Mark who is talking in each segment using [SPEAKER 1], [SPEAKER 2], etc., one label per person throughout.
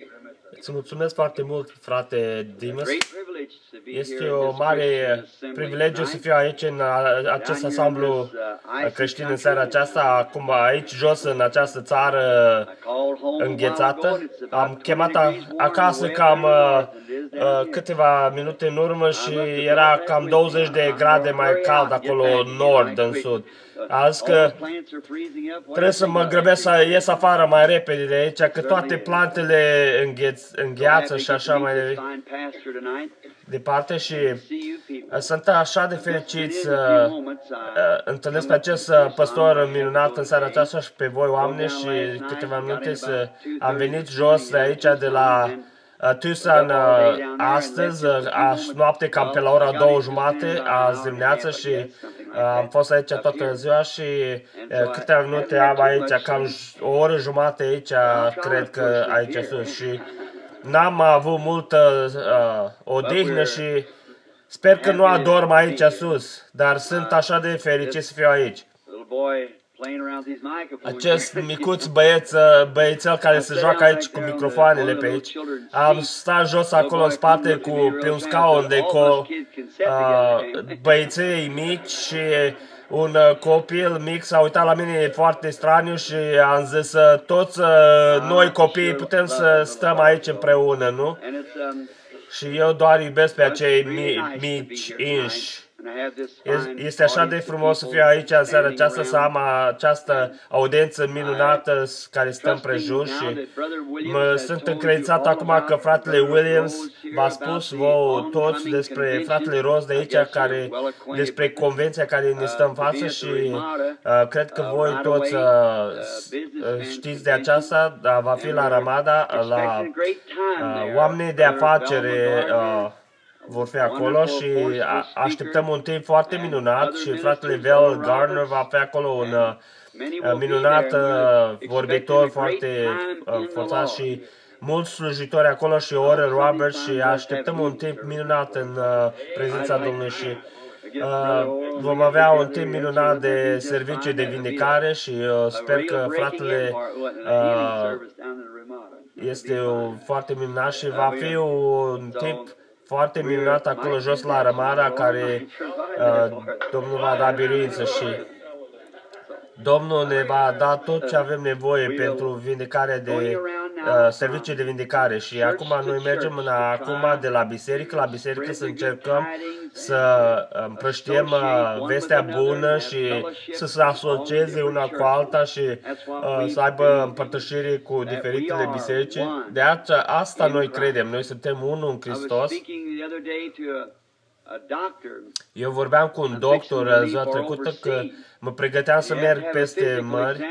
[SPEAKER 1] you. Îți mulțumesc foarte mult, frate Dimas. Este o mare privilegiu să fiu aici în acest ansamblu creștin în seara aceasta, acum aici jos în această țară înghețată. Am chemat acasă cam câteva minute în urmă și era cam 20 de grade mai cald acolo nord în sud. A zis că trebuie să mă grăbesc să ies afară mai repede de aici, că toate plantele îngheț, îngheață și așa mai departe. și sunt așa de fericit să întâlnesc pe acest păstor minunat în seara aceasta și pe voi oameni și câteva minute să am venit jos de aici de la Tucson astăzi, aș noapte cam pe la ora două jumate a dimineață și am fost aici toată ziua și câteva minute am aici, cam o oră jumate aici, cred că aici sus și n-am avut multă uh, odihnă și sper că nu adorm aici sus, dar sunt așa de fericit să fiu aici. Acest micuț băieț, băiețel care se joacă aici cu microfoanele pe aici, am stat jos acolo în spate cu, pe un scaun de co, uh, băieței mici și un copil mic s-a uitat la mine foarte straniu și am zis toți noi copii putem să stăm aici împreună, nu? Și eu doar iubesc pe acei mici inși. Este așa de frumos să fiu aici în seara aceasta, să am această audiență minunată care stă împrejur și mă sunt încredințat acum că fratele Williams v-a spus vouă toți despre fratele Ross de aici, care, despre convenția care ne stă în față și uh, cred că voi toți uh, știți de aceasta, dar va fi la Ramada, la uh, oameni de afacere uh, vor fi acolo și așteptăm un timp foarte minunat și fratele Vel Gardner va fi acolo un uh, minunat uh, vorbitor foarte uh, forțat și mulți slujitori acolo și Oren Robert și așteptăm un timp minunat în prezența Domnului și Uh, vom avea un timp minunat de serviciu de vindecare și uh, sper că fratele uh, este foarte minunat și va fi un timp foarte minunat acolo jos la Rămara, care uh, Domnul va da biruință și Domnul ne va da tot ce avem nevoie pentru vindecarea de uh, servicii de vindecare și acum noi mergem în, acum de la biserică la biserică să încercăm să împrăștiem uh, vestea bună și să se asocieze una cu alta și uh, să aibă împărtășire cu diferitele biserici. De asta, asta noi credem. Noi suntem unul în Hristos. Eu vorbeam cu un doctor ziua trecută că mă pregăteam să merg peste mări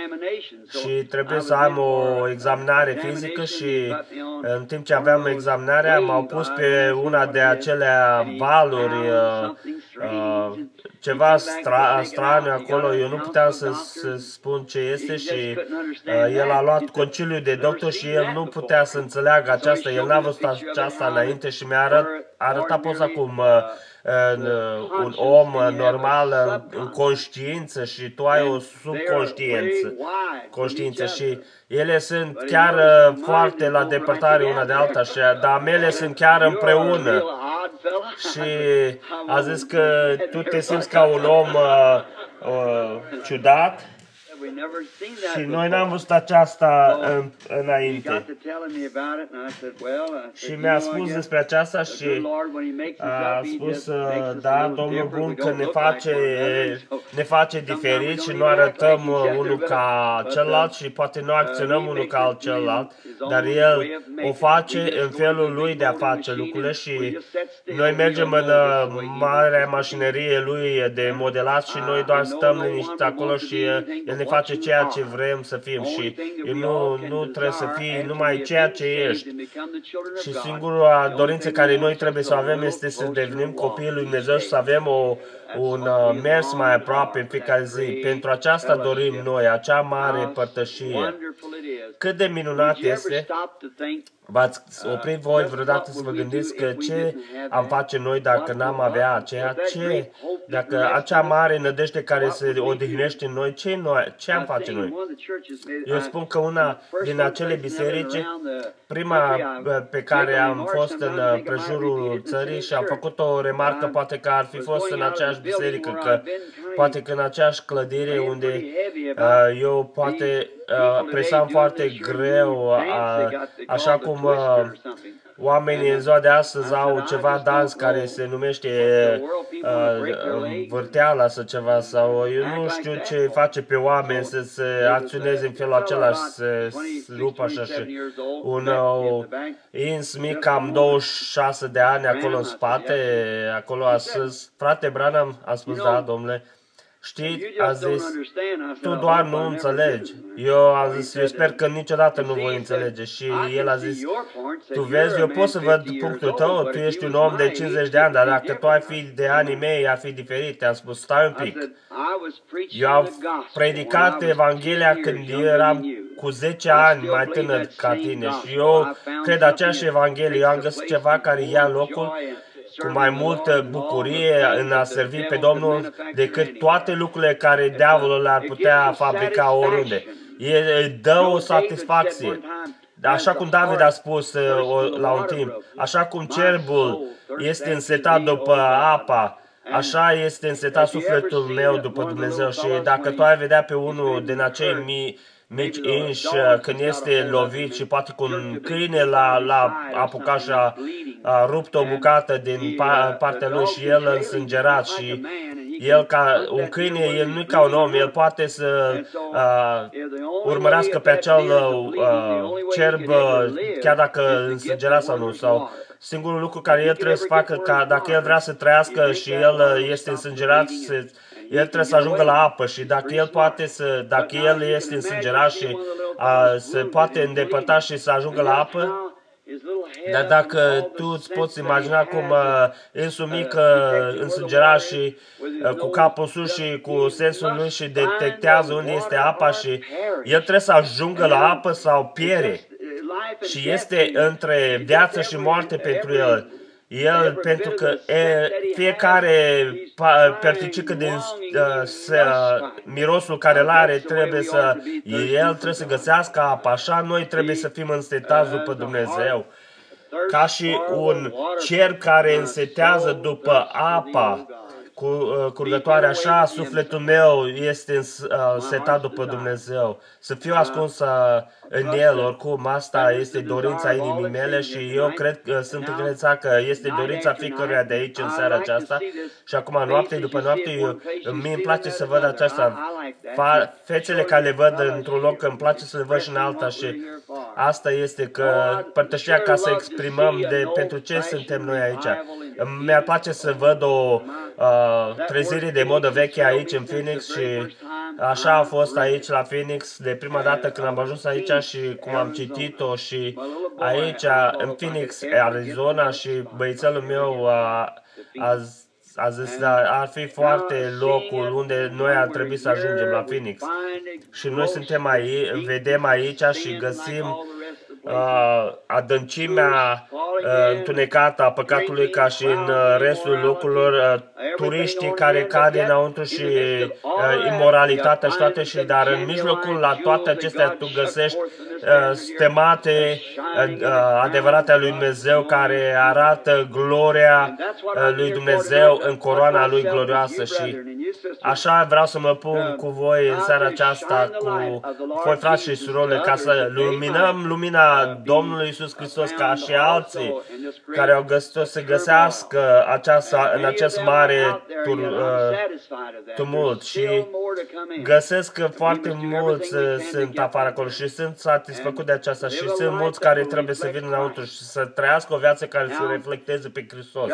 [SPEAKER 1] și trebuie să am o examinare fizică și în timp ce aveam examinarea m-au pus pe una de acelea valuri, uh, uh, ceva stra, straniu acolo, eu nu puteam să, să spun ce este și uh, el a luat conciliul de doctor și el nu putea să înțeleagă aceasta, el n-a văzut aceasta înainte și mi-a arăt, arătat poza cum în, un om normal în conștiință și tu ai o subconștiință. conștiință și ele sunt chiar foarte la depărtare una de alta, și, dar mele sunt chiar împreună. Și a zis că tu te simți ca un om uh, uh, ciudat și noi n-am văzut aceasta în, înainte. Și mi-a spus despre aceasta și a spus, uh, da, Domnul bun, că ne face, ne face diferit și nu arătăm uh, unul ca celălalt și poate nu acționăm unul ca celălalt, dar El o face în felul Lui de a face lucrurile și noi mergem în uh, marea mașinărie Lui de modelat și noi doar stăm liniștit acolo și El ne face ceea ce vrem să fim și nu, nu trebuie să fii numai ceea ce ești. Și singura dorință care noi trebuie să avem este să devenim copiii lui Dumnezeu și să avem o, un uh, mers mai aproape în fiecare zi. Pentru aceasta dorim noi, acea mare părtășie. cât de minunat este V-ați oprit voi vreodată să vă gândiți că ce am face noi dacă n-am avea aceea? Ce? Dacă acea mare nădejde care se odihnește în noi, ce, noi, ce am face noi? Eu spun că una din acele biserici, prima pe care am fost în prejurul țării și am făcut o remarcă, poate că ar fi fost în aceeași biserică, că poate că în aceeași clădire unde uh, eu poate uh, presam foarte greu, uh, așa cum uh, oamenii în ziua de astăzi au ceva dans care se numește uh, vârteala sau ceva, sau eu nu știu ce face pe oameni să se acționeze în felul acela și să rupă așa. și un uh, ins mic, cam 26 de ani acolo în spate, acolo a spus, frate Branham, a spus, da, domnule, Știți, a zis, tu doar nu înțelegi. Eu am zis, eu sper că niciodată nu voi înțelege. Și el a zis, tu vezi, eu pot să văd punctul tău, tu ești un om de 50 de ani, dar dacă tu ai fi de anii mei, ar fi diferit. Am spus, stai un pic. Eu am predicat Evanghelia când eu eram cu 10 ani mai tânăr ca tine și eu cred aceeași Evanghelie. Eu am găsit ceva care ia locul cu mai multă bucurie în a servi pe Domnul decât toate lucrurile care diavolul le-ar putea fabrica oriunde. El dă o satisfacție. Așa cum David a spus uh, la un timp, așa cum cerbul este însetat după apa, Așa este însetat sufletul meu după Dumnezeu și dacă tu ai vedea pe unul din acei mii mici inși când este lovit și poate cu un câine la, la apucat și a, a rupt o bucată din pa, partea lui și el însângerat și el ca un câine, el nu ca un om, el poate să uh, urmărească pe acel uh, cerb, chiar dacă însângerat sau nu, sau singurul lucru care el trebuie să facă, ca dacă el vrea să trăiască și el este însângerat, să, el trebuie să ajungă la apă și dacă el poate să, dacă el este însângerat și a, se poate îndepărta și să ajungă la apă, dar dacă tu îți poți imagina cum uh, însul mic uh, însângerat și uh, cu capul sus și cu sensul lui și detectează unde este apa și el trebuie să ajungă la apă sau piere. Și este între viață și moarte pentru el. El, pentru că e, fiecare perticică din uh, să, mirosul care îl are trebuie să, el trebuie să găsească apa, așa noi trebuie să fim înstetați după Dumnezeu. Ca și un cer care însetează după apa. Cu, uh, curgătoare, așa sufletul meu este uh, setat după Dumnezeu. Să fiu ascuns uh, în El, oricum, asta este dorința inimii mele și eu cred că sunt încredințat că este dorința fiecăruia de aici în seara aceasta. Și acum, noapte după noapte, eu, mie îmi place să văd aceasta. Fa, fețele care le văd într-un loc, îmi place să le văd și în alta și asta este că părtășia ca să exprimăm de pentru ce suntem noi aici. Mi-ar place să văd o uh, trezire de modă veche aici în Phoenix și așa a fost aici la Phoenix de prima dată când am ajuns aici și cum am citit-o și aici în Phoenix, Arizona și băițelul meu a, a, a zis că ar fi foarte locul unde noi ar trebui să ajungem la Phoenix. Și noi suntem aici, vedem aici și găsim uh, adâncimea uh, întunecată a păcatului ca și în uh, restul locurilor, uh, turiștii care cad înăuntru și uh, imoralitatea și toate și dar în mijlocul la toate acestea tu găsești uh, stemate uh, uh, adevărate a lui Dumnezeu care arată gloria uh, lui Dumnezeu în coroana lui glorioasă și așa vreau să mă pun cu voi în seara aceasta cu voi frați și surole ca să luminăm lumina Domnului Isus Hristos ca și alții care au găsit-o să găsească aceasta, în acest mare tur, uh, tumult și găsesc că foarte mulți sunt afară acolo și sunt satisfăcut de aceasta și sunt mulți care trebuie să vină înăuntru și să trăiască o viață care să reflecteze pe Hristos.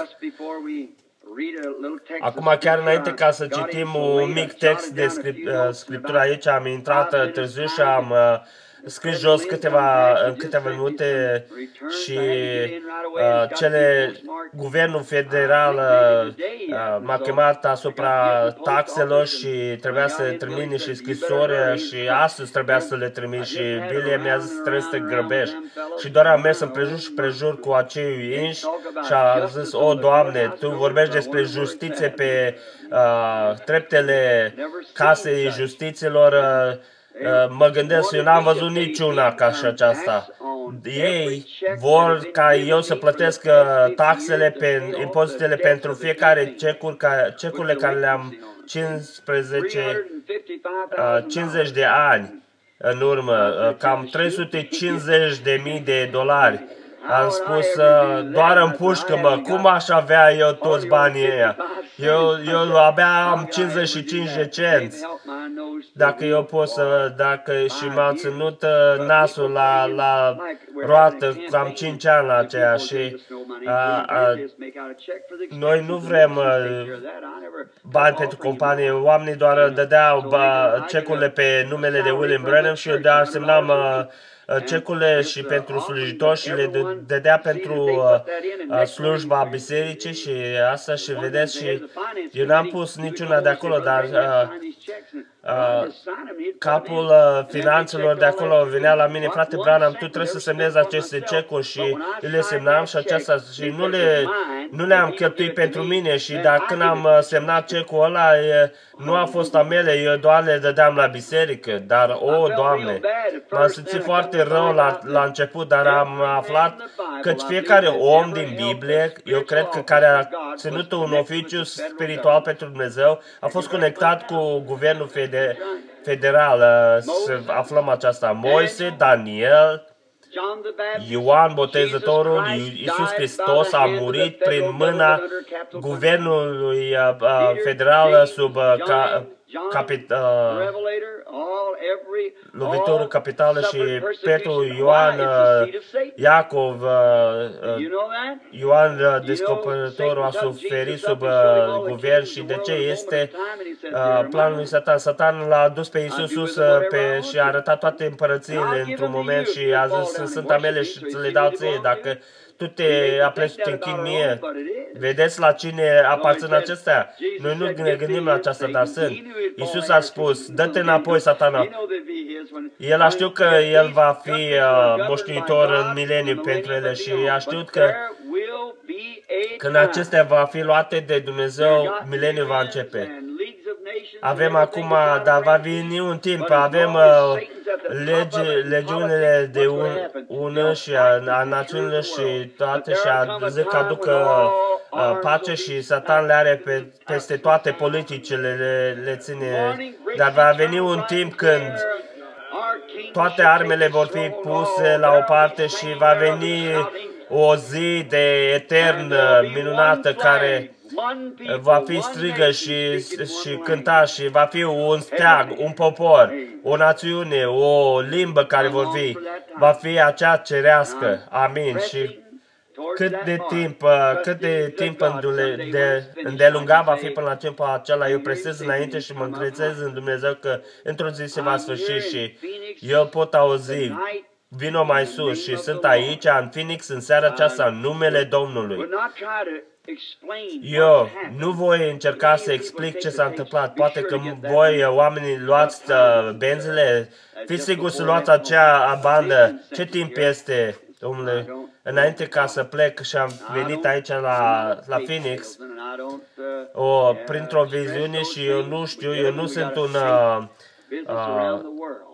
[SPEAKER 1] Acum, chiar înainte ca să citim un mic text de script, uh, scriptură aici, am intrat târziu și am uh, scris jos câteva, în câteva minute și uh, cele, guvernul federal uh, m-a chemat asupra taxelor și trebuia să trimit niște scrisori și astăzi trebuia să le trimit și Billy mi-a zis trebuie să te grăbești. Și doar am mers împrejur și prejur cu acei inși și a zis, o, Doamne, Tu vorbești despre justiție pe uh, treptele casei justiților, uh, uh, mă gândesc, eu n-am văzut niciuna ca și aceasta. Ei vor ca eu să plătesc uh, taxele, pe, impozitele pentru fiecare cecuri, ca, cecurile care le-am 15, uh, 50 de ani în urmă, uh, cam 350 de mii de dolari am spus, uh, doar în pușcă, mă, cum aș avea eu toți banii ăia? Eu, eu abia am 55 de cenți. Dacă eu pot să, dacă și m-au ținut uh, nasul la, la roată, cam 5 ani la aceea și a, a, noi nu vrem a, bani pentru companie, oamenii doar dădeau ba, cecurile pe numele de William Branham și eu de semnam Uh, cecurile și pentru slujitori și le dădea pentru uh, uh, slujba bisericii și asta și vedeți și eu n-am pus niciuna de acolo, dar uh, capul uh, finanțelor de acolo venea la mine, frate Branham, tu trebuie să semnezi aceste cecuri și le semnam și aceasta și nu le, nu le-am cheltuit pentru mine și dacă când am semnat cecul ăla, e, nu a fost a mele, eu doar le dădeam la biserică, dar, o, oh, Doamne, m-am simțit foarte rău la, la început, dar am aflat că fiecare om din Biblie, eu cred că care a ținut un oficiu spiritual pentru Dumnezeu, a fost conectat cu guvernul federal, să aflăm aceasta. Moise, Daniel, Ioan Botezătorul, Iisus Hristos a murit prin mâna guvernului uh, uh, federal sub uh, capit, lovitură capitală și Petru, Ioan, Iacov, Ioan Descoperitorul a suferit sub guvern și de ce este planul lui Satan. Satan l-a dus pe Iisus sus pe, și a arătat toate împărățiile într-un moment și a zis, sunt amele și ți le dau ție dacă tu te apleci, te închini mie. Vedeți la cine aparțin acestea? Noi nu ne gândim la aceasta, dar sunt. Iisus a spus, dă-te înapoi, satana. El a știut că el va fi uh, moștenitor în mileniu pentru ele și a știut că când acestea va fi luate de Dumnezeu, mileniul va începe. Avem acum, dar va veni un timp, avem uh, lege, legiunile de un, ună și a, a națiunilor și toate și a zis că aducă uh, pace și Satan le are pe, peste toate politicile, le, le ține. Dar va veni un timp când toate armele vor fi puse la o parte și va veni o zi de etern minunată care va fi strigă și, și cânta și va fi un steag, un popor, o națiune, o limbă care vor fi, va fi acea cerească. Amin. Și cât de timp, uh, cât de timp îndule, de, îndelungat va fi până la timpul acela, eu presez înainte și mă încredez în Dumnezeu că într-o zi se va sfârși și eu pot auzi vino mai sus și sunt aici în Phoenix în seara aceasta în numele Domnului. Eu nu voi încerca să explic ce s-a întâmplat. Poate că voi, oamenii, luați uh, benzile. Fiți sigur să luați acea bandă. Ce timp este, domnule? Înainte ca să plec și am venit aici la, la Phoenix, o, printr-o viziune și eu nu știu, eu nu sunt un uh, uh,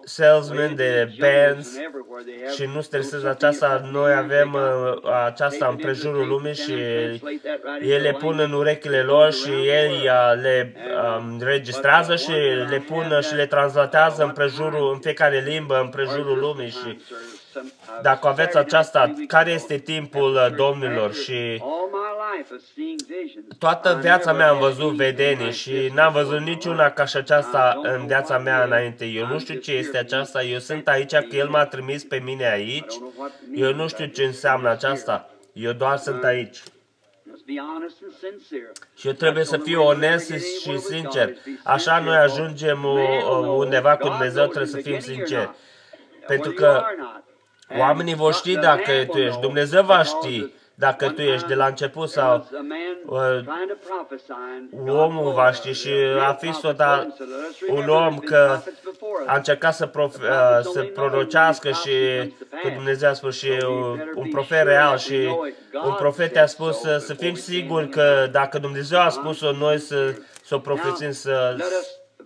[SPEAKER 1] salesman de bands și nu stresez aceasta. Noi avem uh, aceasta în prejurul lumii și ei le pun în urechile lor și ei uh, le um, registrează și le pun și le translatează în prejurul, în fiecare limbă, în prejurul lumii și dacă aveți aceasta, care este timpul uh, domnilor și toată viața mea am văzut vedenii și n-am văzut niciuna ca și aceasta în viața mea înainte. Eu nu știu ce este aceasta, eu sunt aici că El m-a trimis pe mine aici, eu nu știu ce înseamnă aceasta, eu doar sunt aici. Și eu trebuie să fiu onest și sincer. Așa noi ajungem undeva cu Dumnezeu, trebuie să fim sinceri. Pentru că oamenii vor ști dacă tu ești. Dumnezeu va ști dacă tu ești de la început sau uh, omul va ști și a fi soda un om că a încercat să, prof, uh, să prorocească și că Dumnezeu a spus și un profet real și un profet a spus să, să fim siguri că dacă Dumnezeu a spus-o, noi să, să o profețim, să,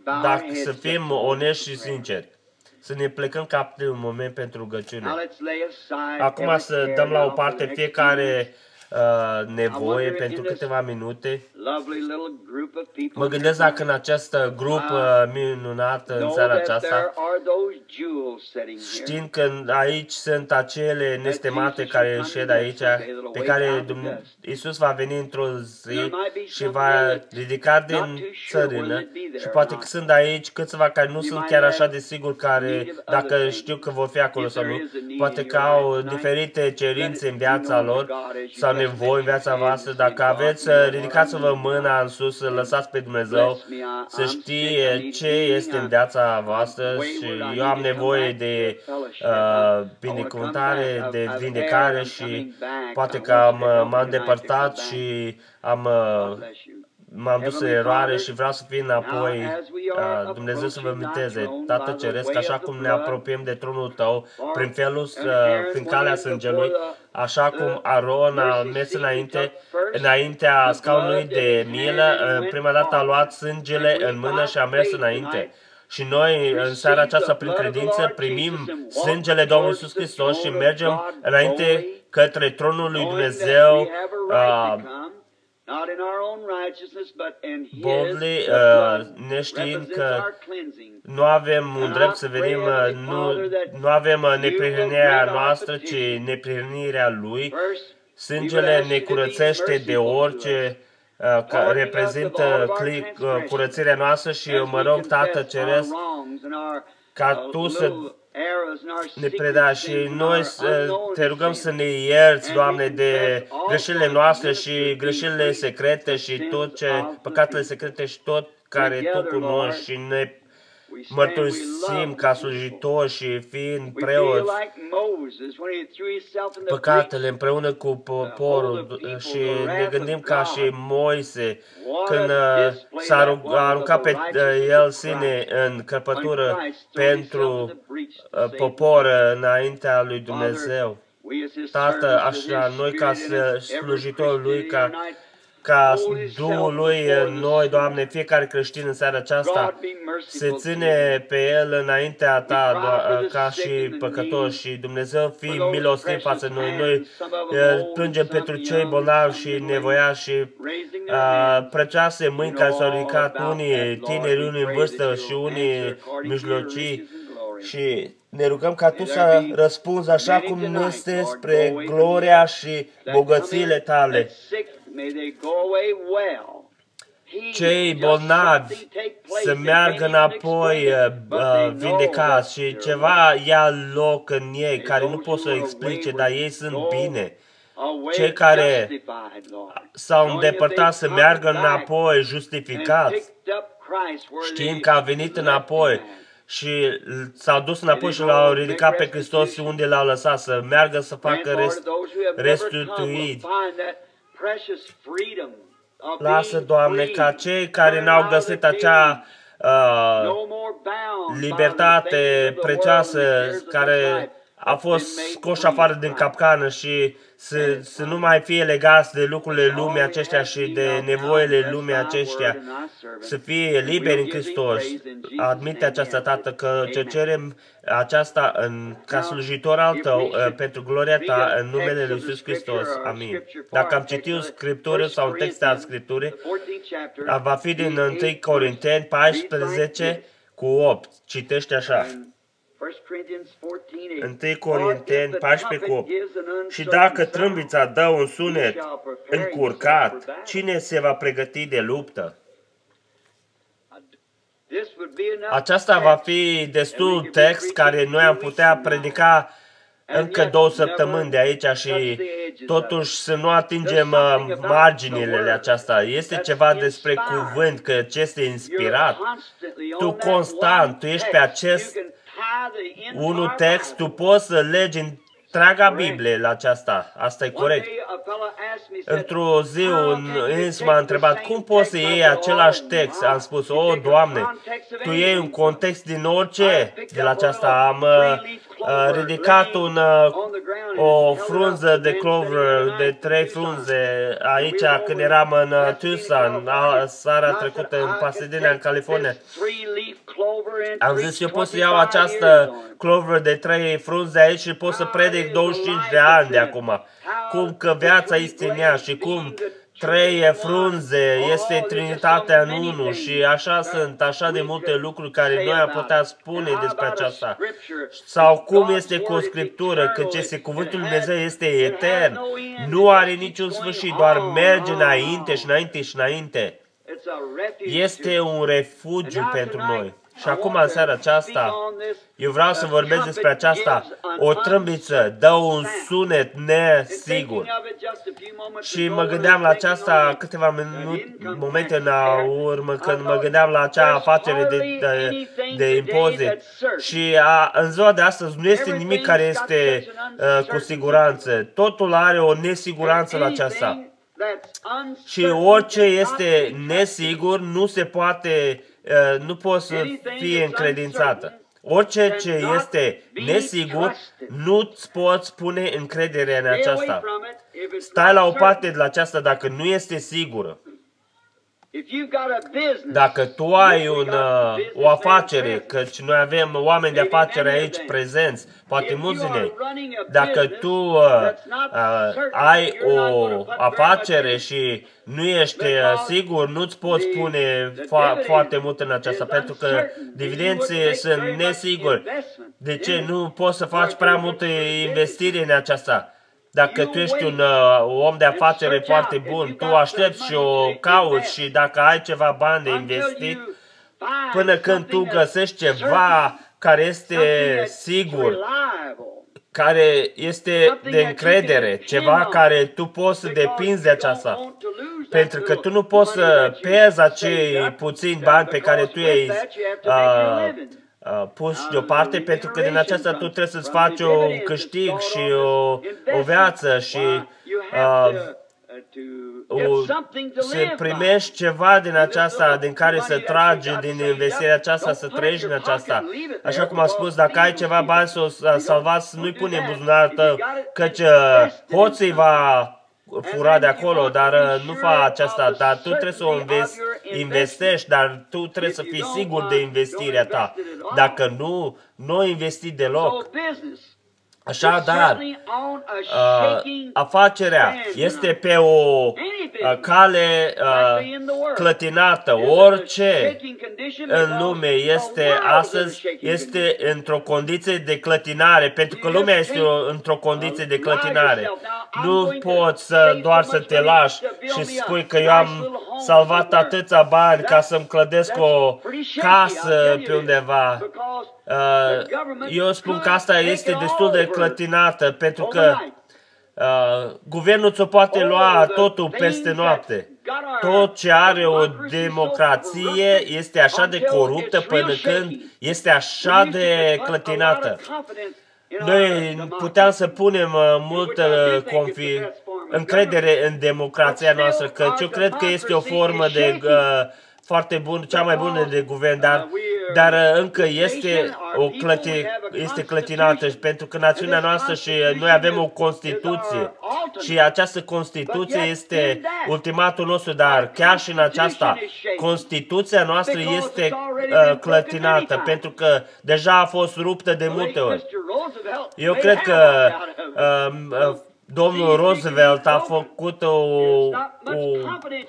[SPEAKER 1] dacă, să fim onești și sinceri să ne plecăm captiv un moment pentru rugăciune. Acum să dăm la o parte fiecare uh, nevoie pentru câteva minute. Mă gândesc dacă în această grup uh, minunată în seara aceasta, știind că aici sunt acele nestemate care șed aici, pe care Isus va veni într-o zi și va ridica din țărână și poate că sunt aici câțiva care nu sunt chiar așa de sigur care, dacă știu că vor fi acolo sau nu, poate că au diferite cerințe în viața lor sau nevoi în viața voastră. Dacă aveți, ridicați-vă mâna în sus, lăsați pe Dumnezeu să știe ce este în viața voastră și eu am nevoie de uh, binecuvântare, de vindecare și poate că am, m-am depărtat și am uh, m-am dus în eroare și vreau să fiu înapoi. Uh, Dumnezeu să vă minteze, Tată Ceresc, așa cum ne apropiem de tronul Tău, prin felul, uh, prin calea sângelui, așa cum Aron a mers înainte, înaintea scaunului de milă, uh, prima dată a luat sângele în mână și a mers înainte. Și noi, în seara aceasta, prin credință, primim sângele Domnului Iisus Hristos și mergem înainte către tronul lui Dumnezeu, uh, boldly, uh, neștiind că nu avem un drept să venim, uh, nu, nu avem uh, neprihănirea noastră, ci neprihănirea Lui. Sângele ne curățește de orice uh, ca reprezintă clic, uh, curățirea noastră și eu mă rog, Tată Ceresc, ca Tu să ne preda și noi te rugăm să ne ierți, Doamne, de greșelile noastre și greșelile secrete și tot ce, păcatele secrete și tot care Tu cunoști și ne mărturisim ca slujitori și fiind preoți. păcatele împreună cu poporul și ne gândim ca și Moise când uh, s-a aruncat pe uh, el sine în căpătură pentru uh, popor înaintea lui Dumnezeu. Tată, așa, noi ca slujitori lui, ca ca Duhul Lui în noi, Doamne, fiecare creștin în seara aceasta se ține pe El înaintea Ta ca și păcătoși. și Dumnezeu fi milostiv față noi. Noi plângem pentru cei bolnavi și nevoiași și prețioase mâini care s-au ridicat unii tineri, unii în vârstă și unii mijlocii. și ne rugăm ca Tu să răspunzi așa cum este spre gloria și bogățiile Tale cei bolnavi să meargă înapoi uh, uh vindecați și ceva ia loc în ei care nu pot să explice, dar ei sunt bine. Cei care s-au îndepărtat să meargă înapoi justificați, știind că a venit înapoi și s-au dus înapoi și l-au ridicat pe Hristos unde l-au lăsat să meargă să facă rest, restituit Lasă, Doamne, ca cei care n-au găsit acea uh, libertate prețioasă care a fost scoși afară din capcană și să, să nu mai fie legați de lucrurile lumii aceștia și de nevoile lumii aceștia, să fie liberi în Hristos. Admite aceasta, Tată, că ce cerem aceasta în, ca slujitor al Tău, uh, pentru gloria Ta, în numele Lui Iisus Hristos. Amin. Dacă am citit o scriptură sau un text al Scripturii, va fi din 1 Corinteni 14 cu 8. Citește așa. 1 Corinteni 14 cu 8. Și dacă trâmbița dă un sunet încurcat, cine se va pregăti de luptă? Aceasta va fi destul text care noi am putea predica încă două săptămâni de aici și totuși să nu atingem uh, marginile aceasta. Este ceva despre cuvânt, că ce este inspirat. Tu constant, tu ești pe acest unul text, tu poți să legi întreaga Biblie la aceasta. Asta e corect. Într-o zi un ins m-a întrebat, cum poți să iei același text? Am spus, o, oh, Doamne, tu iei un context din orice de la aceasta. Am uh, ridicat un, uh, o frunză de clover, de trei frunze, aici când eram în uh, Tucson, seara trecută în Pasadena, în California. Am zis, eu pot să iau această clover de trei frunze aici și pot să predic 25 de ani de acum. Cum că viața este în ea și cum trei frunze, este Trinitatea în unul și așa sunt așa de multe lucruri care noi am putea spune despre aceasta. Sau cum este cu o Scriptură, că ce este Cuvântul Lui Dumnezeu este etern, nu are niciun sfârșit, doar merge înainte și înainte și înainte. Este un refugiu pentru noi. Și acum, în seara aceasta, eu vreau să vorbesc despre aceasta. O trâmbiță dă un sunet nesigur. Și mă gândeam la aceasta câteva minute, momente în urmă, când mă gândeam la acea afacere de, de, de impozit. Și a, în ziua de astăzi nu este nimic care este uh, cu siguranță. Totul are o nesiguranță la aceasta. Și orice este nesigur nu se poate Uh, nu poți să fie încredințată. Orice ce este nesigur, nu-ți poți pune încredere în aceasta. Stai la o parte de la aceasta dacă nu este sigură. Dacă tu ai un, uh, o afacere, căci noi avem oameni de afacere aici prezenți, poate mulți din ei, dacă tu uh, uh, ai o afacere și nu ești uh, sigur, nu-ți poți spune fo- foarte mult în aceasta, pentru că dividenții sunt nesiguri. De ce? Nu poți să faci prea multe investiții în aceasta. Dacă tu ești un uh, om de afacere foarte bun, tu aștepți și o cauți și dacă ai ceva bani de investit, până când tu găsești ceva care este sigur, care este de încredere, ceva care tu poți să depinzi de aceasta. Pentru că tu nu poți să pierzi acei puțini bani pe care tu ai uh, uh, pus deoparte, pentru că din aceasta tu trebuie să-ți faci un câștig și o, o viață și uh, o, să primești ceva din aceasta, din care să tragi din investirea aceasta, să trăiești din aceasta. Așa cum am spus, dacă ai ceva bani să o salvați, nu-i pune în buzunarul tău, căci uh, hoții va fura de acolo, dar uh, nu fa aceasta, dar tu trebuie să o investi, investești, dar tu trebuie să fii sigur de investirea ta. Dacă nu, nu investi deloc. Așadar, uh, afacerea este pe o uh, cale uh, clătinată. Orice în lume este astăzi este într-o condiție de clătinare, pentru că lumea este într-o condiție de clătinare. Nu poți să doar să te lași și spui că eu am salvat atâția bani ca să-mi clădesc o casă pe undeva. Uh, eu spun că asta este destul de clătinată, pentru că uh, guvernul ți-o poate lua totul peste noapte. Tot ce are o democrație este așa de coruptă până când este așa de clătinată. Noi puteam să punem uh, multă confi- încredere în democrația noastră, că eu cred că este o formă de uh, foarte bun, cea mai bună de guvern, dar, dar uh, încă este, o clăti, este clătinată pentru că națiunea noastră și noi avem o Constituție. și această Constituție este ultimatul nostru, dar chiar și în aceasta, Constituția noastră este uh, clătinată pentru că deja a fost ruptă de multe ori. Eu cred că uh, uh, domnul Roosevelt a făcut o, o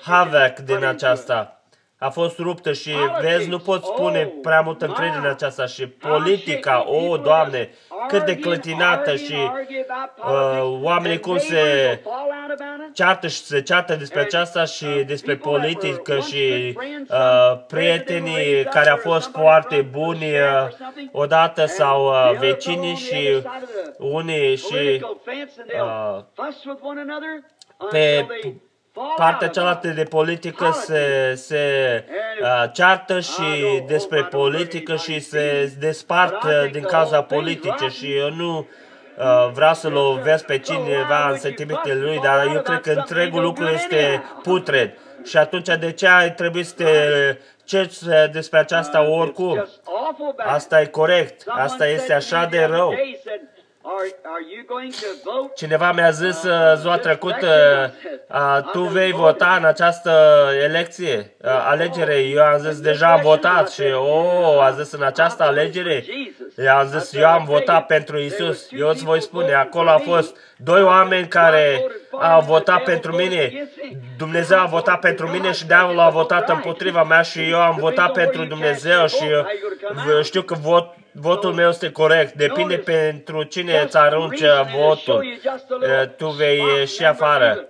[SPEAKER 1] havoc din aceasta a fost ruptă și vezi, nu pot spune prea mult încredere în aceasta și politica, o, oh, Doamne, cât de clătinată și uh, oamenii cum se ceartă și se ceartă despre aceasta și despre politică și uh, prietenii care au fost foarte buni uh, odată sau uh, vecinii și unii și uh, pe partea cealaltă de politică se, se uh, ceartă și despre politică și se despart uh, din cauza politice și eu nu uh, vreau să lovesc pe cineva în sentimentele lui, dar eu cred că întregul lucru este putred. Și atunci de ce ai trebuit să te cerci despre aceasta oricum? Asta e corect. Asta este așa de rău. Cineva mi-a zis uh, ziua trecută, uh, tu vei vota în această elecție, uh, alegere. Eu am zis, deja am votat și, oh, a zis, în această alegere, eu am zis, eu am votat pentru Isus. Eu îți voi spune, acolo a fost doi oameni care au votat pentru mine. Dumnezeu a votat pentru mine și diavolul a votat împotriva mea și eu am votat pentru Dumnezeu și știu că vot votul meu este corect. Depinde pentru cine îți arunci votul. Tu vei ieși afară.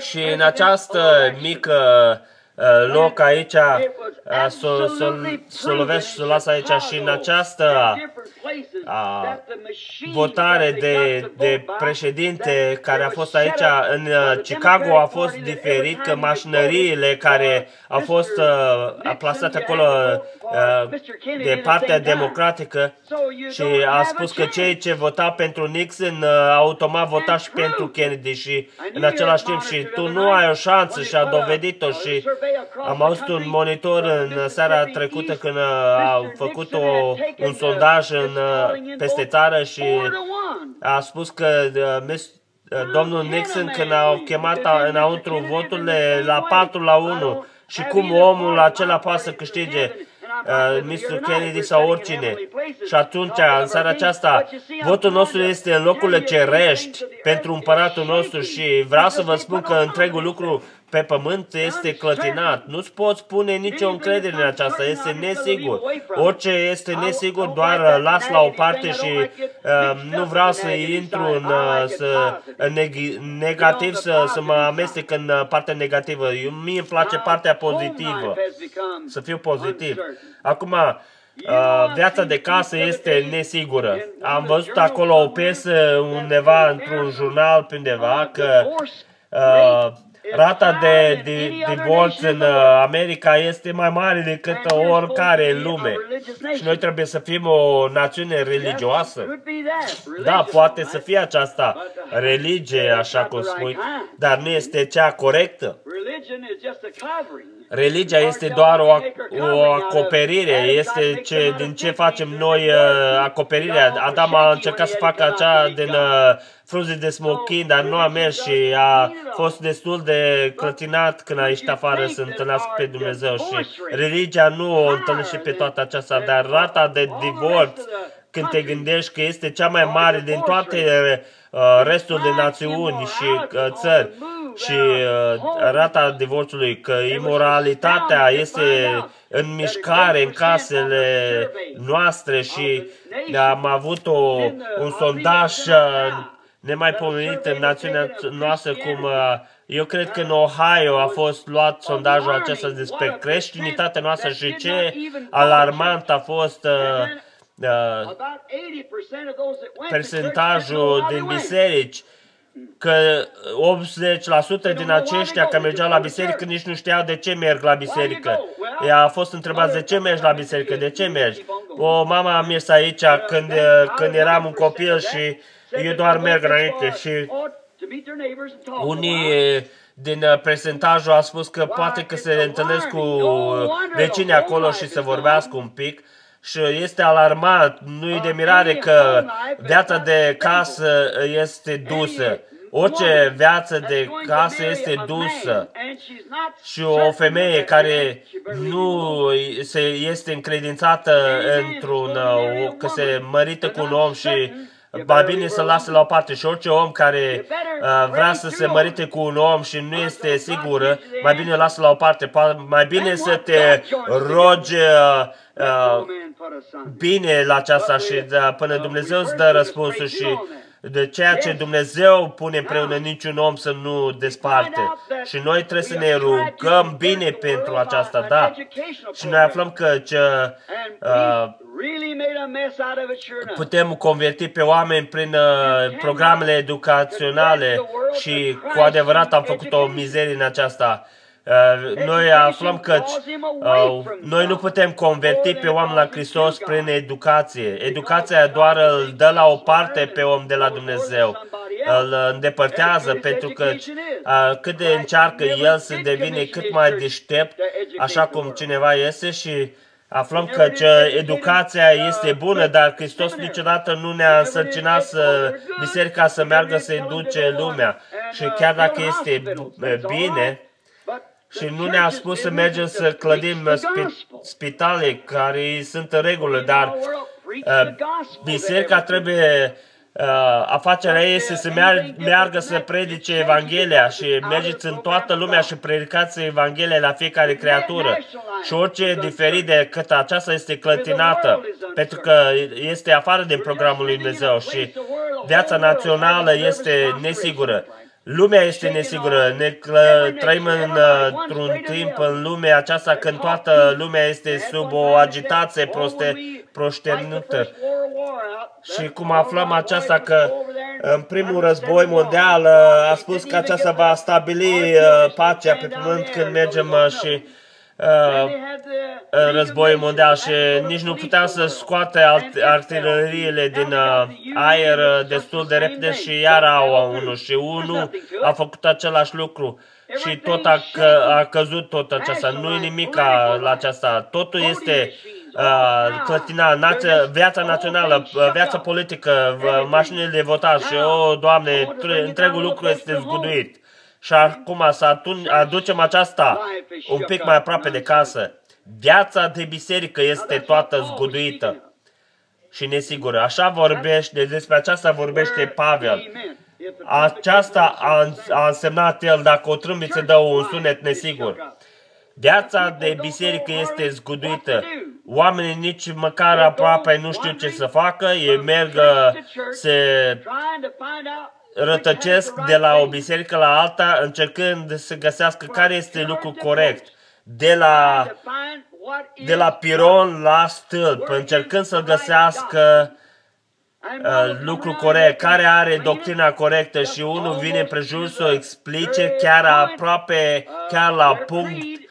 [SPEAKER 1] Și în această mică loc aici, să, să, să lovesc și să las aici și în această a, votare de, de președinte care a fost aici în Chicago a fost diferit că mașinăriile care au fost a plasate acolo de partea democratică și a spus că cei ce votau pentru Nixon automat vota și pentru Kennedy și în același timp și tu nu ai o șansă și a dovedit-o și am auzit un monitor în seara trecută când a făcut o, un sondaj în, peste țară și a spus că domnul Nixon când a chemat înăuntru voturile la 4 la 1 și cum omul acela poate să câștige uh, Mr. Kennedy sau oricine. Și atunci, în seara aceasta, votul nostru este în locurile cerești pentru împăratul nostru și vreau să vă spun că întregul lucru pe pământ este clătinat. Nu-ți poți pune nicio încredere în aceasta, este nesigur. Orice este nesigur, doar las la o parte și uh, nu vreau să intru în, uh, să, neg- negativ, să, să mă amestec în uh, partea negativă. Eu, mie îmi place partea pozitivă, să fiu pozitiv. Acum, Uh, viața de casă este nesigură. Am văzut acolo o piesă undeva într-un jurnal pe undeva că uh, Rata de, de divorț în uh, America este mai mare decât oricare în lume. Și noi trebuie să fim o națiune religioasă. Da, poate să fie aceasta religie, așa cum spui, dar nu este cea corectă. Religia este doar o, o acoperire, este ce, din ce facem noi uh, acoperirea. Adam a încercat să facă acea din uh, frunze de smochin, dar nu a mers și a fost destul de clătinat când a ieșit afară să întâlnească pe Dumnezeu și religia nu o întâlnește pe toată aceasta, dar rata de divorț când te gândești că este cea mai mare din toate uh, restul de națiuni și uh, țări și uh, rata divorțului, că imoralitatea este în mișcare în casele noastre și am avut o, un sondaj nemaipomenit în națiunea noastră cum eu cred că în Ohio a fost luat sondajul acesta despre creștinitatea noastră și ce alarmant a fost uh, uh, percentajul din biserici că 80% din aceștia care mergeau la biserică nici nu știau de ce merg la biserică. Ea a fost întrebat de ce mergi la biserică, de ce mergi. O mama a mers aici când, când eram un copil și eu doar merg înainte și unii din prezentajul a spus că poate că se întâlnesc cu vecinii acolo și să vorbească un pic și este alarmat, nu e de mirare că viața de casă este dusă. Orice viață de casă este dusă. și o femeie care nu se este încredințată într-un, că se mărită cu un om și mai bine să lasă la o parte și orice om care uh, vrea să se mărite cu un om și nu este sigură, mai bine lasă la o parte, mai bine să te rogi uh, uh, bine la aceasta și da, până Dumnezeu îți dă răspunsul și de ceea ce Dumnezeu pune împreună niciun om să nu desparte. Și noi trebuie să ne rugăm bine pentru aceasta, da. Și noi aflăm că ce, uh, putem converti pe oameni prin uh, programele educaționale și cu adevărat am făcut o mizerie în aceasta. Uh, noi aflăm că uh, noi nu putem converti pe oameni la Hristos prin educație. Educația doar îl dă la o parte pe om de la Dumnezeu. Îl îndepărtează pentru că uh, cât de încearcă el să devine cât mai deștept, așa cum cineva este și Aflăm că ce educația este bună, dar Hristos niciodată nu ne-a însărcinat să biserica să meargă să educe lumea. Și chiar dacă este bine, și nu ne-a spus să mergem să clădim spitale care sunt în regulă, dar uh, biserica trebuie uh, afacerea ei este să meargă să predice Evanghelia și mergeți în toată lumea și predicați Evanghelia la fiecare creatură. Și orice diferit decât aceasta este clătinată, pentru că este afară din programul lui Dumnezeu și viața națională este nesigură. Lumea este nesigură. Ne trăim într-un timp în lumea aceasta când toată lumea este sub o agitație proste, proșternută. Și cum aflăm aceasta că în primul război mondial a spus că aceasta va stabili uh, pacea pe pământ când mergem uh, și uh, război mondial și nici nu puteam să scoate artileriile din uh, aer uh, destul de repede și iar au unul și unul a făcut același lucru și tot a, că, a căzut tot aceasta. Nu e nimic la aceasta. Totul este uh, clătina, nația, viața națională, uh, viața politică, mașinile de votat și, o, oh, Doamne, întregul lucru este zguduit. Și acum să aducem aceasta un pic mai aproape de casă. Viața de biserică este toată zguduită și nesigură. Așa vorbește, despre aceasta vorbește Pavel. Aceasta a, a însemnat el dacă o trâmbiță dă un sunet nesigur. Viața de biserică este zguduită. Oamenii nici măcar aproape nu știu ce să facă, ei merg, se rătăcesc de la o biserică la alta, încercând să găsească care este lucru corect. De la, de la piron la stâlp, încercând să găsească uh, lucru corect, care are doctrina corectă și unul vine prejur să o explice chiar aproape, chiar la punct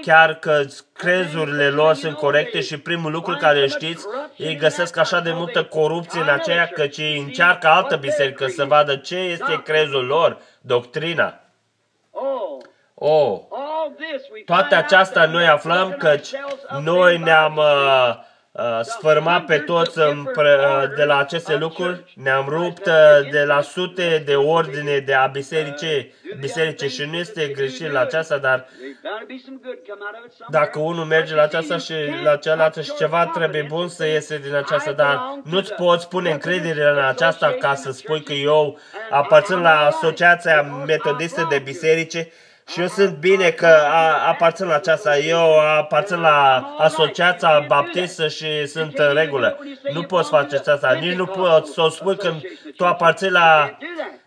[SPEAKER 1] chiar că crezurile lor sunt corecte și primul lucru care știți, ei găsesc așa de multă corupție în aceea că ei încearcă altă biserică să vadă ce este crezul lor, doctrina. Oh, toate aceasta noi aflăm că noi ne-am uh, Uh, sfârma pe toți uh, de la aceste lucruri, ne-am rupt uh, de la sute de ordine de a biserice, biserice și nu este greșit la aceasta, dar dacă unul merge la aceasta și la cealaltă și ceva trebuie bun să iese din aceasta, dar nu-ți poți pune încredere în aceasta ca să spui că eu aparțin la Asociația Metodistă de Biserice și eu sunt bine că a, aparțin la aceasta. Eu aparțin la Asociația Baptistă și sunt în regulă. Nu poți face aceasta. Nici nu poți să o spui când tu aparții la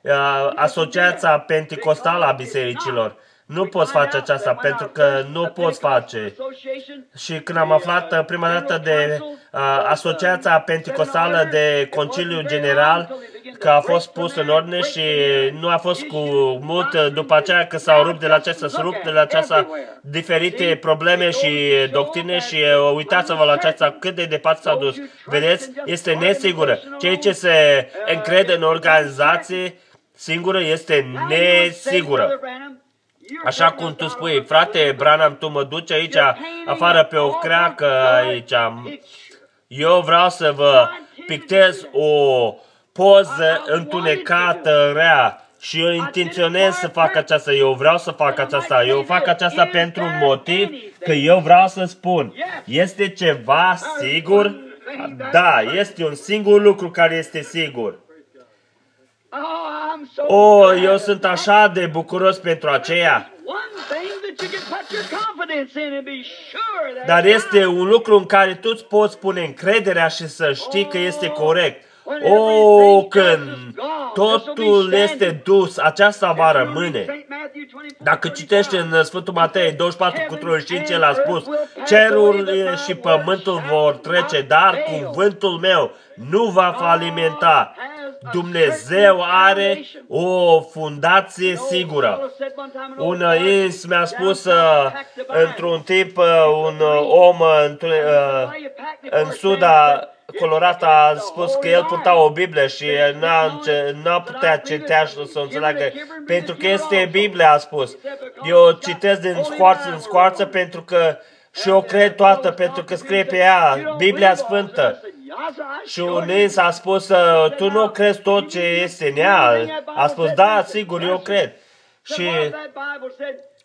[SPEAKER 1] a, Asociația Pentecostală a Bisericilor. Nu poți face aceasta pentru că nu poți face. Și când am aflat uh, prima dată de uh, Asociația Pentecostală de Conciliu General, că a fost pus în ordine și nu a fost cu mult uh, după aceea că s-au rupt de la aceasta, s-au rupt de la aceasta diferite probleme și doctrine și uh, uitați-vă la aceasta cât de departe s-a dus. Vedeți? Este nesigură. Cei ce se încrede în organizație singură este nesigură. Așa cum tu spui, frate Branham, tu mă duci aici afară pe o creacă aici. Eu vreau să vă pictez o poză întunecată, rea. Și eu intenționez să fac aceasta, eu vreau să fac aceasta, eu fac aceasta pentru un motiv, că eu vreau să spun. Este ceva sigur? Da, este un singur lucru care este sigur. Oh, eu sunt așa de bucuros pentru aceea. Dar este un lucru în care tu îți poți pune încrederea și să știi că este corect. O, când totul este dus, aceasta va rămâne. Dacă citește în Sfântul Matei 24 cu 35, el a spus, cerul și pământul vor trece, dar cuvântul meu nu va falimenta. Dumnezeu are o fundație sigură. Un ins mi-a spus uh, într-un timp uh, un om uh, în Suda Colorat a spus că el purta o Biblie și n-a, n-a putea citea și să o înțeleagă. Pentru că este Biblia, a spus. Eu citesc din scoarță în scoarță pentru că și eu cred toată pentru că scrie pe ea Biblia Sfântă. Și un ins a spus, tu nu crezi tot ce este în ea? A spus, da, sigur, eu cred. Și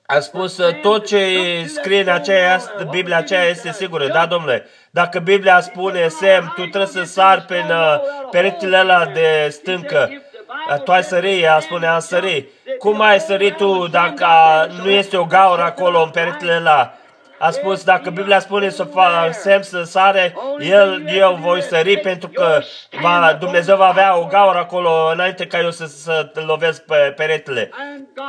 [SPEAKER 1] a spus, tot ce scrie în aceea, Biblia aceea este sigură. Da, domnule, dacă Biblia spune, Sem, tu trebuie să sari pe uh, peretele ăla de stâncă, tu ai sări, ea spune, am sări. Cum ai sărit tu dacă nu este o gaură acolo în peretele ăla? A spus, dacă Biblia spune să fac semn să sare, el, eu voi sări pentru că va, Dumnezeu va avea o gaură acolo înainte ca eu să, să lovesc pe peretele.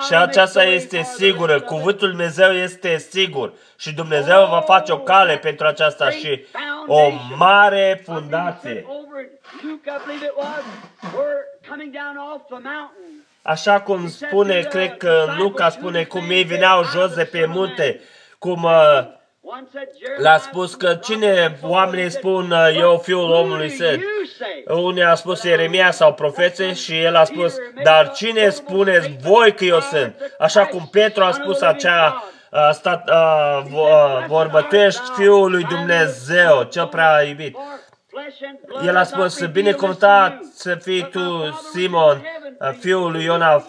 [SPEAKER 1] Și aceasta este sigură. Cuvântul Dumnezeu este sigur. Și Dumnezeu va face o cale pentru aceasta și o mare fundație. Așa cum spune, cred că Luca spune, cum ei veneau jos de pe munte, cum uh, l-a spus că cine oamenii spun uh, eu fiul omului sunt. Unii a spus Ieremia sau profețe și el a spus, dar cine spuneți voi că eu sunt? Așa cum Petru a spus acea uh, stat, uh, vorbă, tu ești Fiul lui Dumnezeu, cel prea iubit. El a spus, binecuvântat să fii tu, Simon, fiul lui Iona,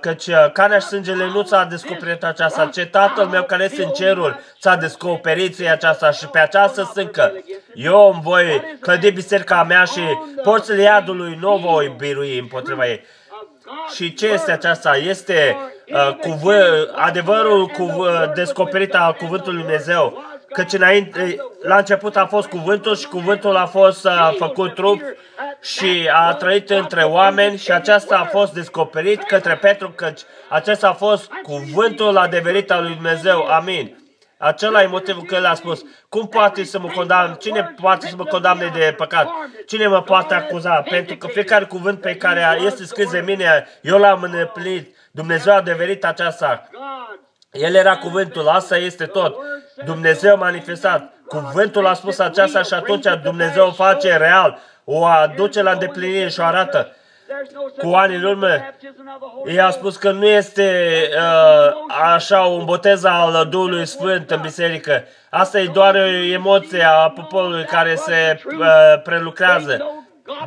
[SPEAKER 1] căci carnea și sângele nu ți-a descoperit aceasta, ce tatăl meu care este în cerul ți-a descoperit ție aceasta și pe această stâncă eu îmi voi clădi biserica mea și porțile iadului nu voi birui împotriva ei. Și ce este aceasta? Este uh, cuvânt, adevărul cuv- descoperit al cuvântului Dumnezeu Căci înainte, la început a fost cuvântul și cuvântul a fost uh, făcut trup și a trăit între oameni și aceasta a fost descoperit către Petru, căci acesta a fost cuvântul adeverit al lui Dumnezeu. Amin. Acela e motivul că el a spus, cum poate să mă condamne, cine poate să mă condamne de păcat? Cine mă poate acuza? Pentru că fiecare cuvânt pe care este scris de mine, eu l-am îndeplinit. Dumnezeu a adeverit aceasta. El era cuvântul, asta este tot. Dumnezeu manifestat. Cuvântul a spus aceasta și atunci Dumnezeu o face real, o aduce la îndeplinire și o arată. Cu ani în urmă, i a spus că nu este uh, așa un botez al Duhului Sfânt în biserică. Asta e doar o emoție a poporului care se uh, prelucrează.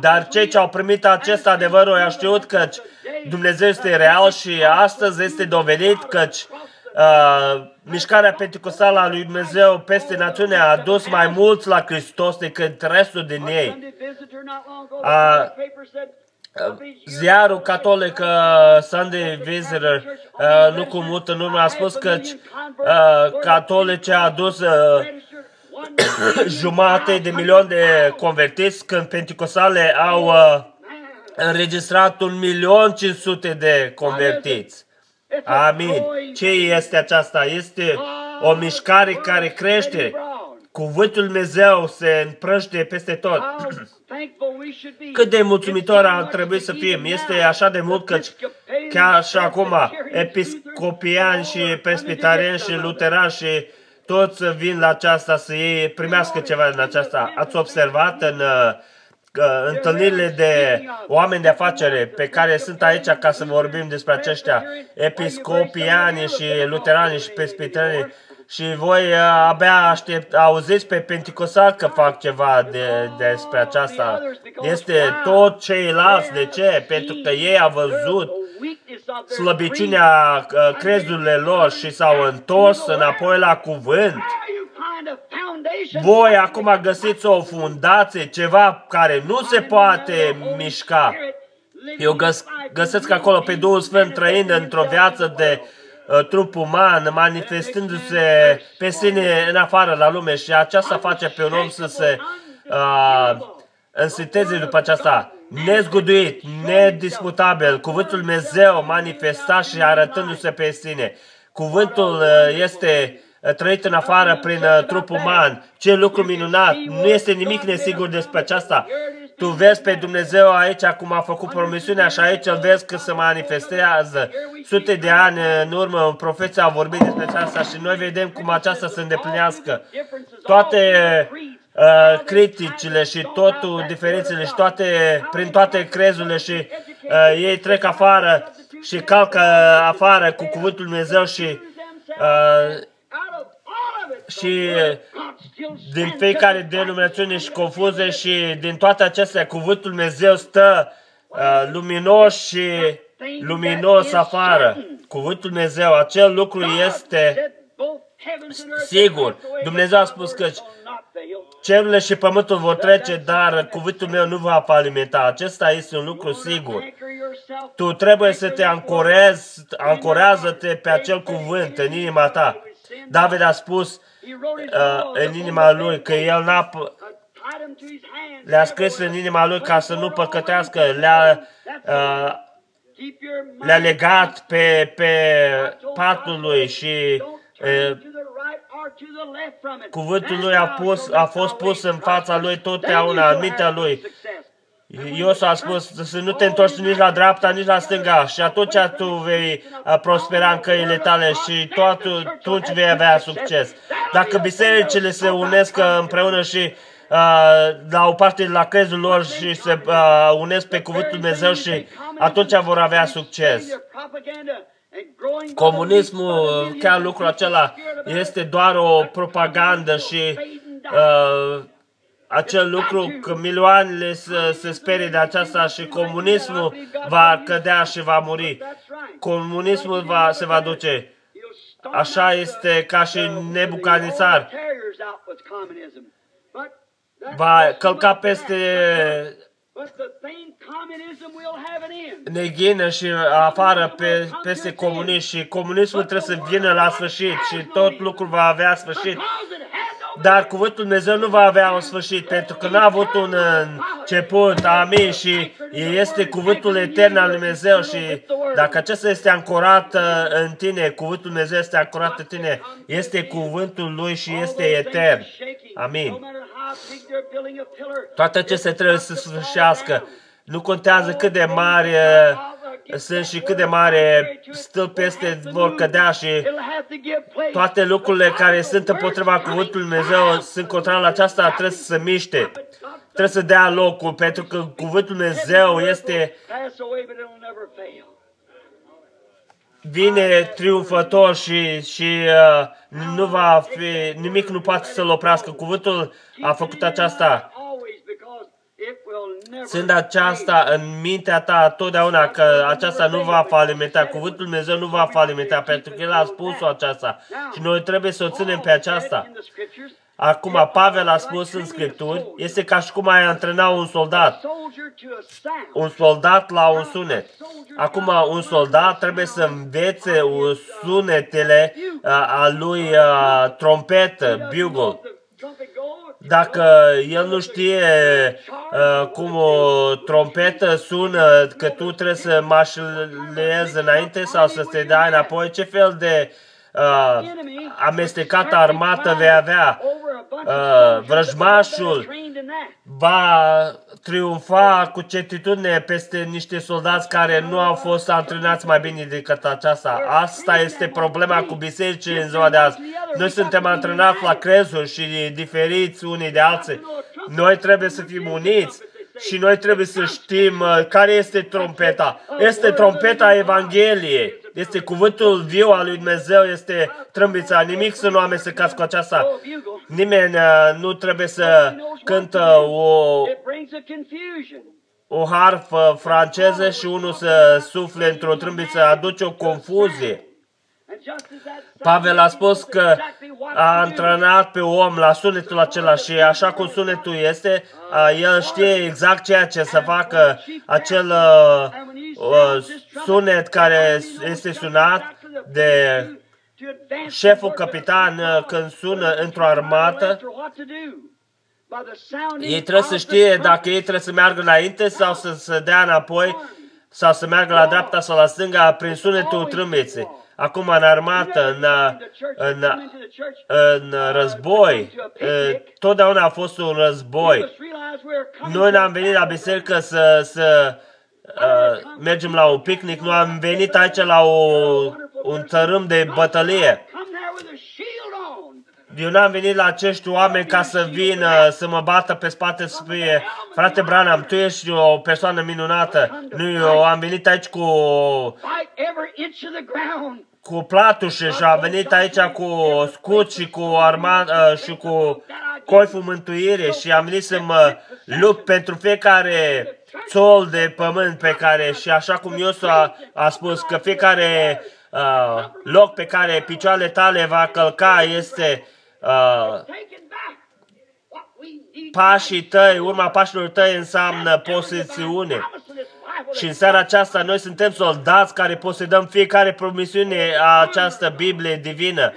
[SPEAKER 1] Dar cei ce au primit acest adevăr au știut că Dumnezeu este real și astăzi este dovedit că uh, mișcarea pentecostală a lui Dumnezeu peste națiune a adus mai mulți la Hristos decât restul din ei. Uh, ziarul catolic uh, Sunday Visitor, uh, nu cu mult în urmă, a spus că uh, catolice a adus uh, jumate de milion de convertiți, când pentecostale au uh, înregistrat un milion 500 de convertiți. Amin. Ce este aceasta? Este o mișcare care crește. Cuvântul Dumnezeu se împrăște peste tot. Cât de mulțumitor ar trebui să fim. Este așa de mult că chiar și acum episcopiani și presbitarieni și luterani și toți vin la aceasta să ei primească ceva din aceasta. Ați observat în uh, întâlnirile de oameni de afacere pe care sunt aici ca să vorbim despre aceștia, episcopiani și luterani și presbiterani, și voi uh, abia aștept, auziți pe Pentecostal că fac ceva de, despre aceasta. Este tot ceilalți. De ce? Pentru că ei au văzut slăbiciunea uh, crezurile lor și s-au întors înapoi la cuvânt. Voi acum găsiți o fundație, ceva care nu se poate mișca. Eu găs- găsesc acolo pe Duhul Sfânt trăind într-o viață de uh, trup uman, manifestându-se pe sine în afară la lume și aceasta face pe un om să se uh, în sinteze după aceasta, nezguduit, nedisputabil, cuvântul Dumnezeu manifestat și arătându-se pe sine. Cuvântul uh, este uh, trăit în afară prin uh, trup uman. Ce lucru minunat! Nu este nimic nesigur despre aceasta. Tu vezi pe Dumnezeu aici cum a făcut promisiunea și aici îl vezi că se manifestează. Sute de ani în urmă, profeția a vorbit despre aceasta și noi vedem cum aceasta se îndeplinească. Toate uh, criticile și totul, diferențele și toate, prin toate crezurile și uh, ei trec afară și calcă afară cu cuvântul Dumnezeu și uh, și din fiecare denominațiune și confuze și din toate acestea cuvântul Dumnezeu stă uh, luminos și luminos afară. Cuvântul Dumnezeu, acel lucru este sigur. Dumnezeu a spus că cerurile și pământul vor trece, dar cuvântul meu nu va falimenta. Acesta este un lucru sigur. Tu trebuie să te ancorezi, ancorează-te pe acel cuvânt în inima ta. David a spus uh, în inima lui că el n-a le-a scris în inima lui ca să nu păcătească, le-a, uh, le-a legat pe, pe patul lui și uh, cuvântul lui a, pus, a fost pus în fața lui totdeauna, în mintea lui. Ios a spus să nu te întorci nici la dreapta, nici la stânga și atunci tu vei prospera în căile tale și tu atunci vei avea succes. Dacă bisericile se unesc împreună și uh, la o parte la crezul lor și se uh, unesc pe cuvântul Dumnezeu și atunci vor avea succes. Comunismul, chiar lucrul acela, este doar o propagandă și uh, acel lucru că milioanele se, se sperie de aceasta și comunismul va cădea și va muri. Comunismul va, se va duce. Așa este ca și nebucanițar. Va călca peste neghină și afară pe, peste comunism și comunismul trebuie să vină la sfârșit și tot lucrul va avea sfârșit. Dar cuvântul Dumnezeu nu va avea un sfârșit, pentru că n-a avut un început, amin, și este cuvântul etern al Lui Dumnezeu și dacă acesta este ancorat uh, în tine, cuvântul Dumnezeu este ancorat în tine, este cuvântul Lui și este etern. Amin. Toate acestea trebuie să sfârșească. Nu contează cât de mari uh, sunt și cât de mare stâlp este, vor cădea și toate lucrurile care sunt împotriva cuvântului Dumnezeu sunt contrar la aceasta, trebuie să se miște. Trebuie să dea locul, pentru că cuvântul Dumnezeu este vine triumfător și, și uh, nu va fi, nimic nu poate să-l oprească. Cuvântul a făcut aceasta. Sunt aceasta în mintea ta totdeauna că aceasta nu va falimenta, cuvântul Dumnezeu nu va falimenta, pentru că El a spus-o aceasta și noi trebuie să o ținem pe aceasta. Acum, Pavel a spus în Scripturi, este ca și cum ai antrena un soldat. Un soldat la un sunet. Acum, un soldat trebuie să învețe sunetele a lui trompetă, bugle. Dacă el nu știe uh, cum o trompetă sună, că tu trebuie să mașinezi înainte sau să te dai înapoi, ce fel de uh, amestecată armată vei avea? Uh, vrăjmașul va triumfa cu certitudine peste niște soldați care nu au fost antrenați mai bine decât aceasta. Asta este problema cu bisericile în ziua de azi. Noi suntem antrenați la crezuri și diferiți unii de alții. Noi trebuie să fim uniți și noi trebuie să știm uh, care este trompeta. Este trompeta Evangheliei. Este cuvântul viu al lui Dumnezeu, este trâmbița. Nimic să nu amestecați cu aceasta. Nimeni uh, nu trebuie să cântă o, o harfă franceză și unul să sufle într-o trâmbiță. Aduce o confuzie. Pavel a spus că a antrenat pe om la sunetul acela și așa cum sunetul este, el știe exact ceea ce să facă acel uh, sunet care este sunat de șeful capitan când sună într-o armată Ei trebuie să știe dacă ei trebuie să meargă înainte sau să se dea înapoi sau să meargă la dreapta sau la stânga prin sunetul trâmbiței. Acum în armată, în, în, în război, totdeauna a fost un război. Noi n-am venit la biserică să, să uh, mergem la un picnic, nu am venit aici la o, un tărâm de bătălie. Eu n-am venit la acești oameni ca să vină să mă bată pe spate să fie Frate Branham, tu ești o persoană minunată. Nu, eu am venit aici cu cu platușe și a venit aici cu scut și cu armat uh, și cu coiful mântuire și am venit să mă lupt pentru fiecare țol de pământ pe care și așa cum Iosu a, a spus că fiecare uh, loc pe care picioarele tale va călca este uh, pașii tăi, urma pașilor tăi înseamnă posesiune. Și în seara aceasta noi suntem soldați care posedăm fiecare promisiune a această Biblie divină.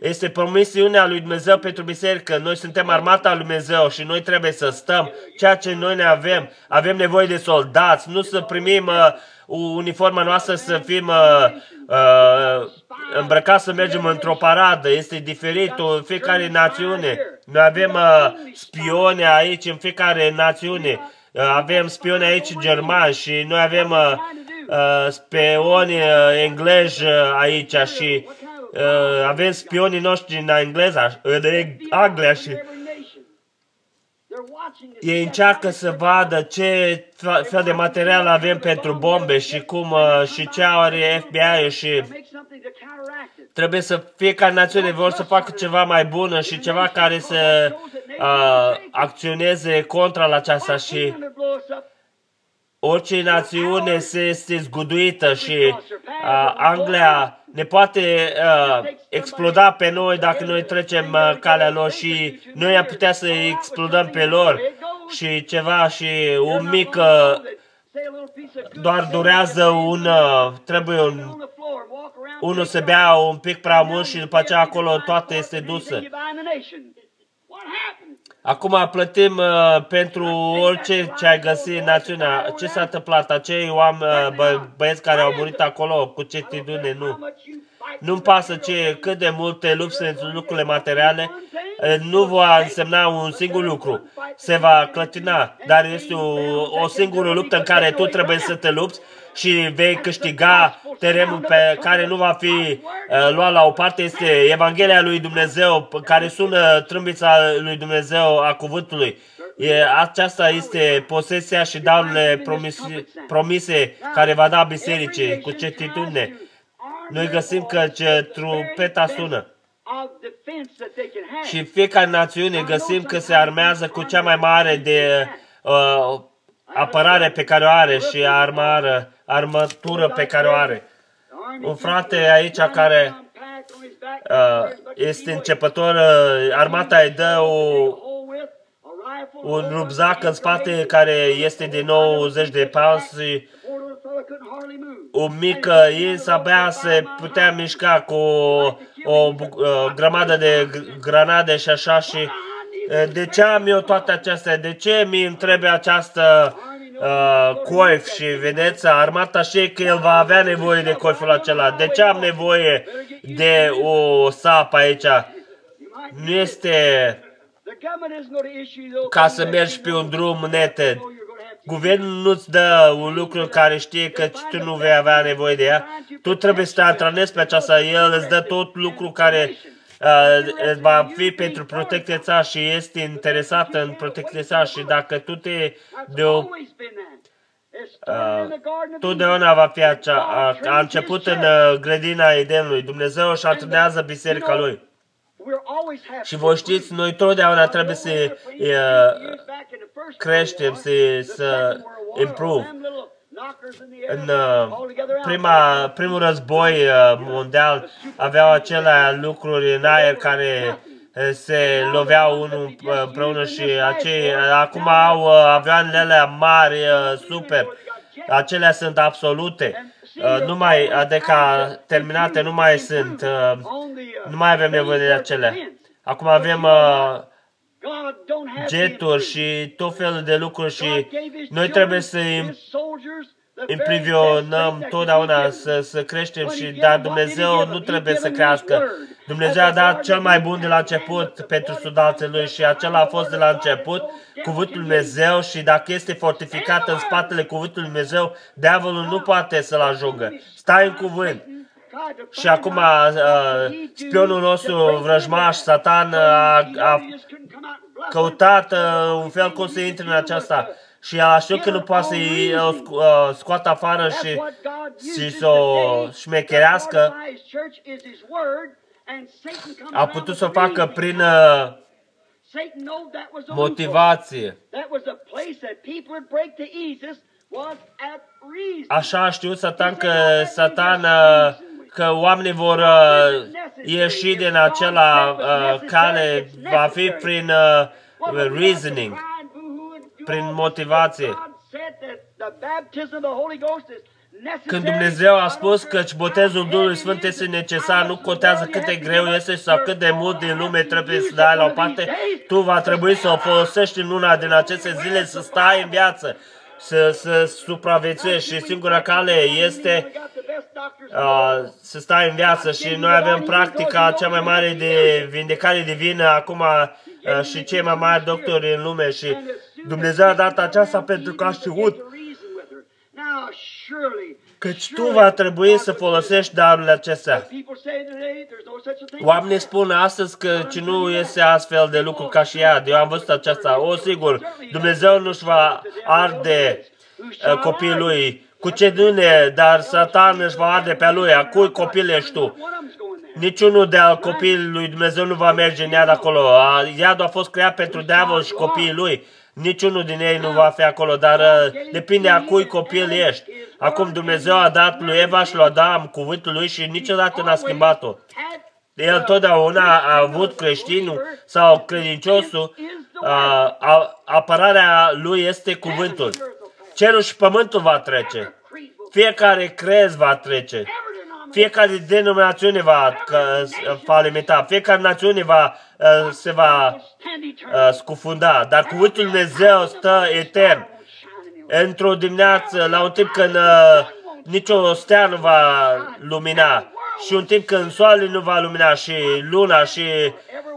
[SPEAKER 1] Este promisiunea lui Dumnezeu pentru biserică. Noi suntem armata lui Dumnezeu și noi trebuie să stăm ceea ce noi ne avem. Avem nevoie de soldați, nu să primim uh, uniforma noastră să fim uh, uh, îmbrăcați să mergem într-o paradă. Este diferit în fiecare națiune. Noi avem uh, spioni aici în fiecare națiune. Uh, avem spioni aici germani și noi avem uh, uh, spioni uh, englezi uh, aici și uh, avem spionii noștri în engleza, în Anglia și ei încearcă să vadă ce fel de material avem pentru bombe și cum uh, și ce are FBI și trebuie să fiecare națiune vor să facă ceva mai bună și ceva care să uh, acționeze contra la aceasta și orice națiune se este zguduită și uh, Anglia ne poate uh, exploda pe noi dacă noi trecem uh, calea lor și noi am putea să explodăm pe lor și ceva și un mic uh, doar durează un, uh, trebuie un, unul să bea un pic prea mult și după aceea acolo toate este dusă. Acum plătim uh, pentru orice ce ai găsit în națiunea. Ce s-a întâmplat? Acei oameni, uh, bă, băieți care au murit acolo, cu certitudine, nu. Nu-mi pasă ce, cât de multe lupți sunt lucrurile materiale, uh, nu va însemna un singur lucru. Se va clătina, dar este o, o singură luptă în care tu trebuie să te lupți și vei câștiga terenul pe care nu va fi uh, luat la o parte este Evanghelia lui Dumnezeu, care sună trâmbița lui Dumnezeu a cuvântului. E, aceasta este posesia și darurile promise, promise care va da bisericii cu certitudine. Noi găsim că ce trumpeta sună. Și fiecare națiune găsim că se armează cu cea mai mare de uh, apărare pe care o are și armară, armătură pe care o are. Un frate aici care uh, este începător, uh, armata îi dă o, un rubzac în spate care este de 90 de pounds și o mică ins abia se putea mișca cu o, o uh, grămadă de granade și așa și uh, de ce am eu toate acestea? De ce mi îmi trebuie această uh, coif și vedeți, armata și că el va avea nevoie de coiful acela. De ce am nevoie de o sapă aici? Nu este ca să mergi pe un drum neted. Guvernul nu-ți dă un lucru care știe că tu nu vei avea nevoie de ea. Tu trebuie să te antrenezi pe aceasta. El îți dă tot lucru care uh, va fi pentru protecția ta și este interesat în protecția ta și dacă tu te de o, uh, totdeauna va fi acea, a, a început în uh, grădina Edenului. Dumnezeu își antrenează biserica lui. Și voi știți, noi totdeauna trebuie să uh, creștem, să, să improve. În uh, prima, primul război uh, mondial aveau acele lucruri în aer care uh, se loveau unul împreună și acei, acum au avioanele alea mari, super. Acelea sunt absolute. Nu mai, adică terminate, nu mai sunt. Nu mai avem nevoie de acelea. Acum avem jeturi și tot felul de lucruri și noi trebuie să imprivionăm totdeauna să, să creștem și dar Dumnezeu nu trebuie să crească. Dumnezeu a dat cel mai bun de la început pentru soldații lui și acela a fost de la început cuvântul Dumnezeu și dacă este fortificat în spatele cuvântului Dumnezeu, diavolul nu poate să-l ajungă. Stai în cuvânt. Și acum uh, spionul nostru, vrăjmaș, Satan, a, a căutat uh, un fel cum să intre în aceasta. Și a știut că nu poate să-i uh, scoată afară și, și să o șmecherească, a putut să o facă prin uh, motivație. Așa a știut Satan că Satan uh, că oamenii vor uh, ieși din acela uh, cale, va fi prin uh, reasoning, prin motivație. Când Dumnezeu a spus că botezul Duhului Sfânt este necesar, nu contează cât de greu este sau cât de mult din lume trebuie să dai la o parte, tu va trebui să o folosești în una din aceste zile, să stai în viață, să, să supraviețuiești și singura cale este uh, să stai în viață și noi avem practica cea mai mare de vindecare divină acum uh, și cei mai mari doctori în lume și Dumnezeu a dat aceasta pentru că a știut Căci tu va trebui să folosești darurile acestea. Oamenii spun astăzi că ce nu este astfel de lucru ca și ea. Eu am văzut aceasta. O, sigur, Dumnezeu nu-și va arde uh, copiii lui cu ce dune, dar Satan își va arde pe lui. A cui copil ești tu? Niciunul de al copiii lui Dumnezeu nu va merge în iad acolo. Iadul a fost creat pentru diavol și copiii lui. Niciunul din ei nu va fi acolo, dar uh, depinde a cui copil ești. Acum Dumnezeu a dat lui Eva și lui Adam cuvântul lui și niciodată n-a schimbat-o. El totdeauna a avut creștinul sau credinciosul, a, a, apărarea lui este cuvântul. Cerul și pământul va trece. Fiecare crez va trece. Fiecare denominațiune va falimenta. Fiecare națiune va, uh, se va uh, scufunda. Dar cuvântul Dumnezeu stă etern. Într-o dimineață, la un timp când uh, nicio stea nu va lumina și un timp când soarele nu va lumina și luna și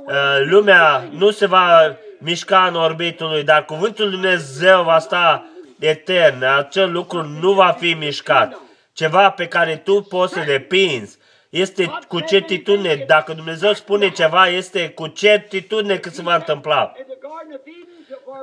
[SPEAKER 1] uh, lumea nu se va mișca în orbitul lui, dar cuvântul Dumnezeu va sta etern. Acel lucru nu va fi mișcat ceva pe care tu poți să depinzi. Este cu certitudine. Dacă Dumnezeu spune ceva, este cu certitudine că se va întâmpla.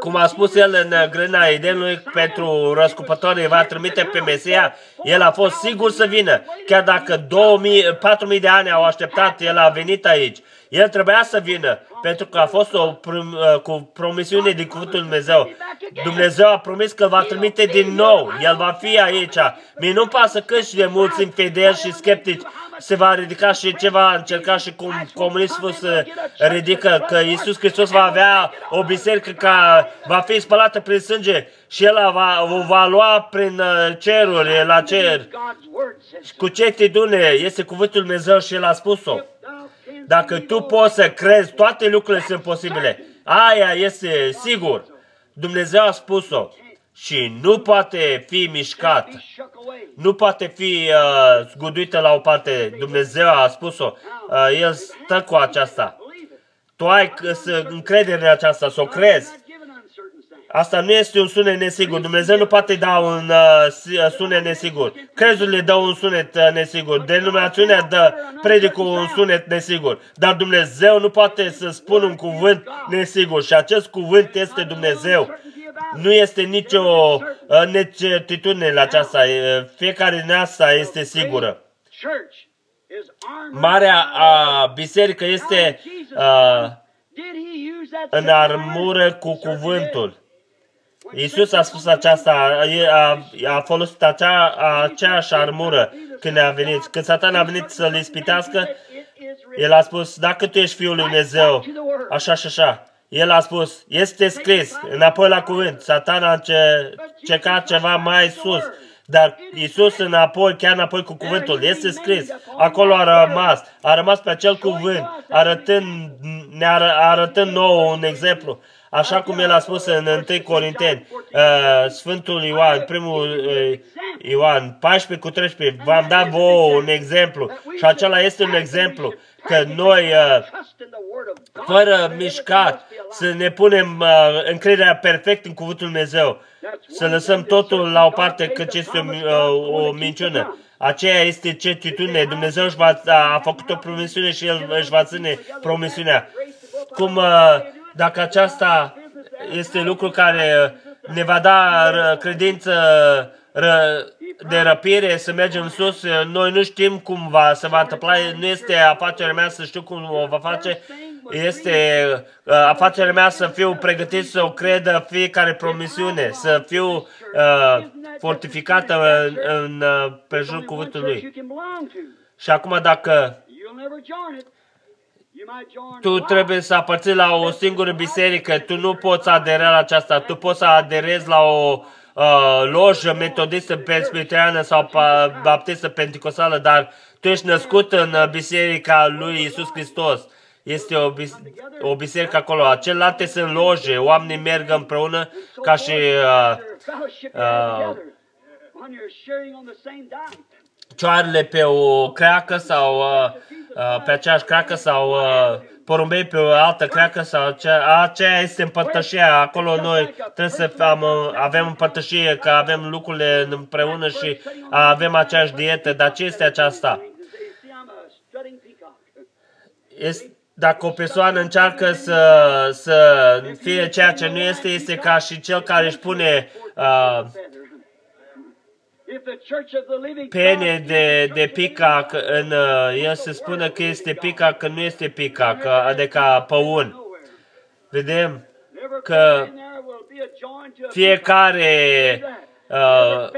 [SPEAKER 1] Cum a spus el în grâna Edenului pentru răscupătorii, va trimite pe Mesia, el a fost sigur să vină. Chiar dacă 2000, 4000 de ani au așteptat, el a venit aici. El trebuia să vină, pentru că a fost o prom, uh, cu promisiune din Cuvântul Dumnezeu. Dumnezeu a promis că va trimite din nou. El va fi aici. Mie nu pasă cât și de mulți infideli și sceptici se va ridica și ce va încerca și cum comunismul se ridică, că Iisus Hristos va avea o biserică ca va fi spălată prin sânge și El va, o va lua prin uh, ceruri, la cer. Cu ce tidune este cuvântul Dumnezeu și El a spus-o. Dacă tu poți să crezi, toate lucrurile sunt posibile. Aia este sigur. Dumnezeu a spus-o și nu poate fi mișcat. Nu poate fi uh, zguduită la o parte. Dumnezeu a spus-o. Uh, el stă cu aceasta. Tu ai să încredere în aceasta, să o crezi. Asta nu este un sunet nesigur. Dumnezeu nu poate da un uh, sunet nesigur. Crezurile dau un sunet uh, nesigur. Denominațiunea dă predicul un sunet nesigur. Dar Dumnezeu nu poate să spună un cuvânt nesigur. Și acest cuvânt este Dumnezeu. Nu este nicio uh, necertitudine la aceasta. Fiecare din asta este sigură. Marea uh, biserică este uh, în armură cu cuvântul. Iisus a spus aceasta, a, a folosit acea, aceeași armură când a venit. Când Satan a venit să-l ispitească, el a spus, dacă tu ești Fiul lui Dumnezeu, așa și așa. El a spus, este scris, înapoi la cuvânt. Satan a încercat ceva mai sus, Dar Isus înapoi, chiar înapoi cu cuvântul, este scris. Acolo a rămas. A rămas pe acel cuvânt, arătând, ne arătând nouă un exemplu. Așa cum el a spus în 1 Corinteni, uh, Sfântul Ioan, primul uh, Ioan 14 cu 13, v-am dat vouă un exemplu și acela este un exemplu că noi, uh, fără mișcat, să ne punem încrederea perfect în Cuvântul Dumnezeu, să lăsăm totul la o parte căci este o, o minciună. Aceea este certitudine. Dumnezeu își va, a făcut o promisiune și El își va ține promisiunea. Cum dacă aceasta este lucru care ne va da credință de răpire, să mergem sus, noi nu știm cum va, se va întâmpla, nu este afacerea mea să știu cum o va face, este uh, afacerea mea să fiu pregătit să o credă fiecare promisiune, să fiu uh, fortificată în, în uh, prejurul cuvântului. Și acum dacă tu trebuie să aparții la o singură biserică, tu nu poți adera la aceasta, tu poți să aderezi la o uh, lojă metodistă presbiteriană sau baptistă pentecostală, dar tu ești născut în biserica lui Isus Hristos. Este o, bis- o biserică acolo. Celelalte sunt loje, oamenii merg împreună ca și uh, uh, cioarele pe o creacă sau uh, uh, pe aceeași creacă sau uh, porumbei pe o altă creacă sau aceea, aceea este împărtășia. Acolo noi trebuie să am, avem împărtășie, că avem lucrurile împreună și avem aceeași dietă. Dar ce este aceasta? Este, dacă o persoană încearcă să, să fie ceea ce nu este, este ca și cel care își pune uh, pene de, de picac, în, uh, el se spune că este picac, că nu este picac, adică păun. Vedem că fiecare uh,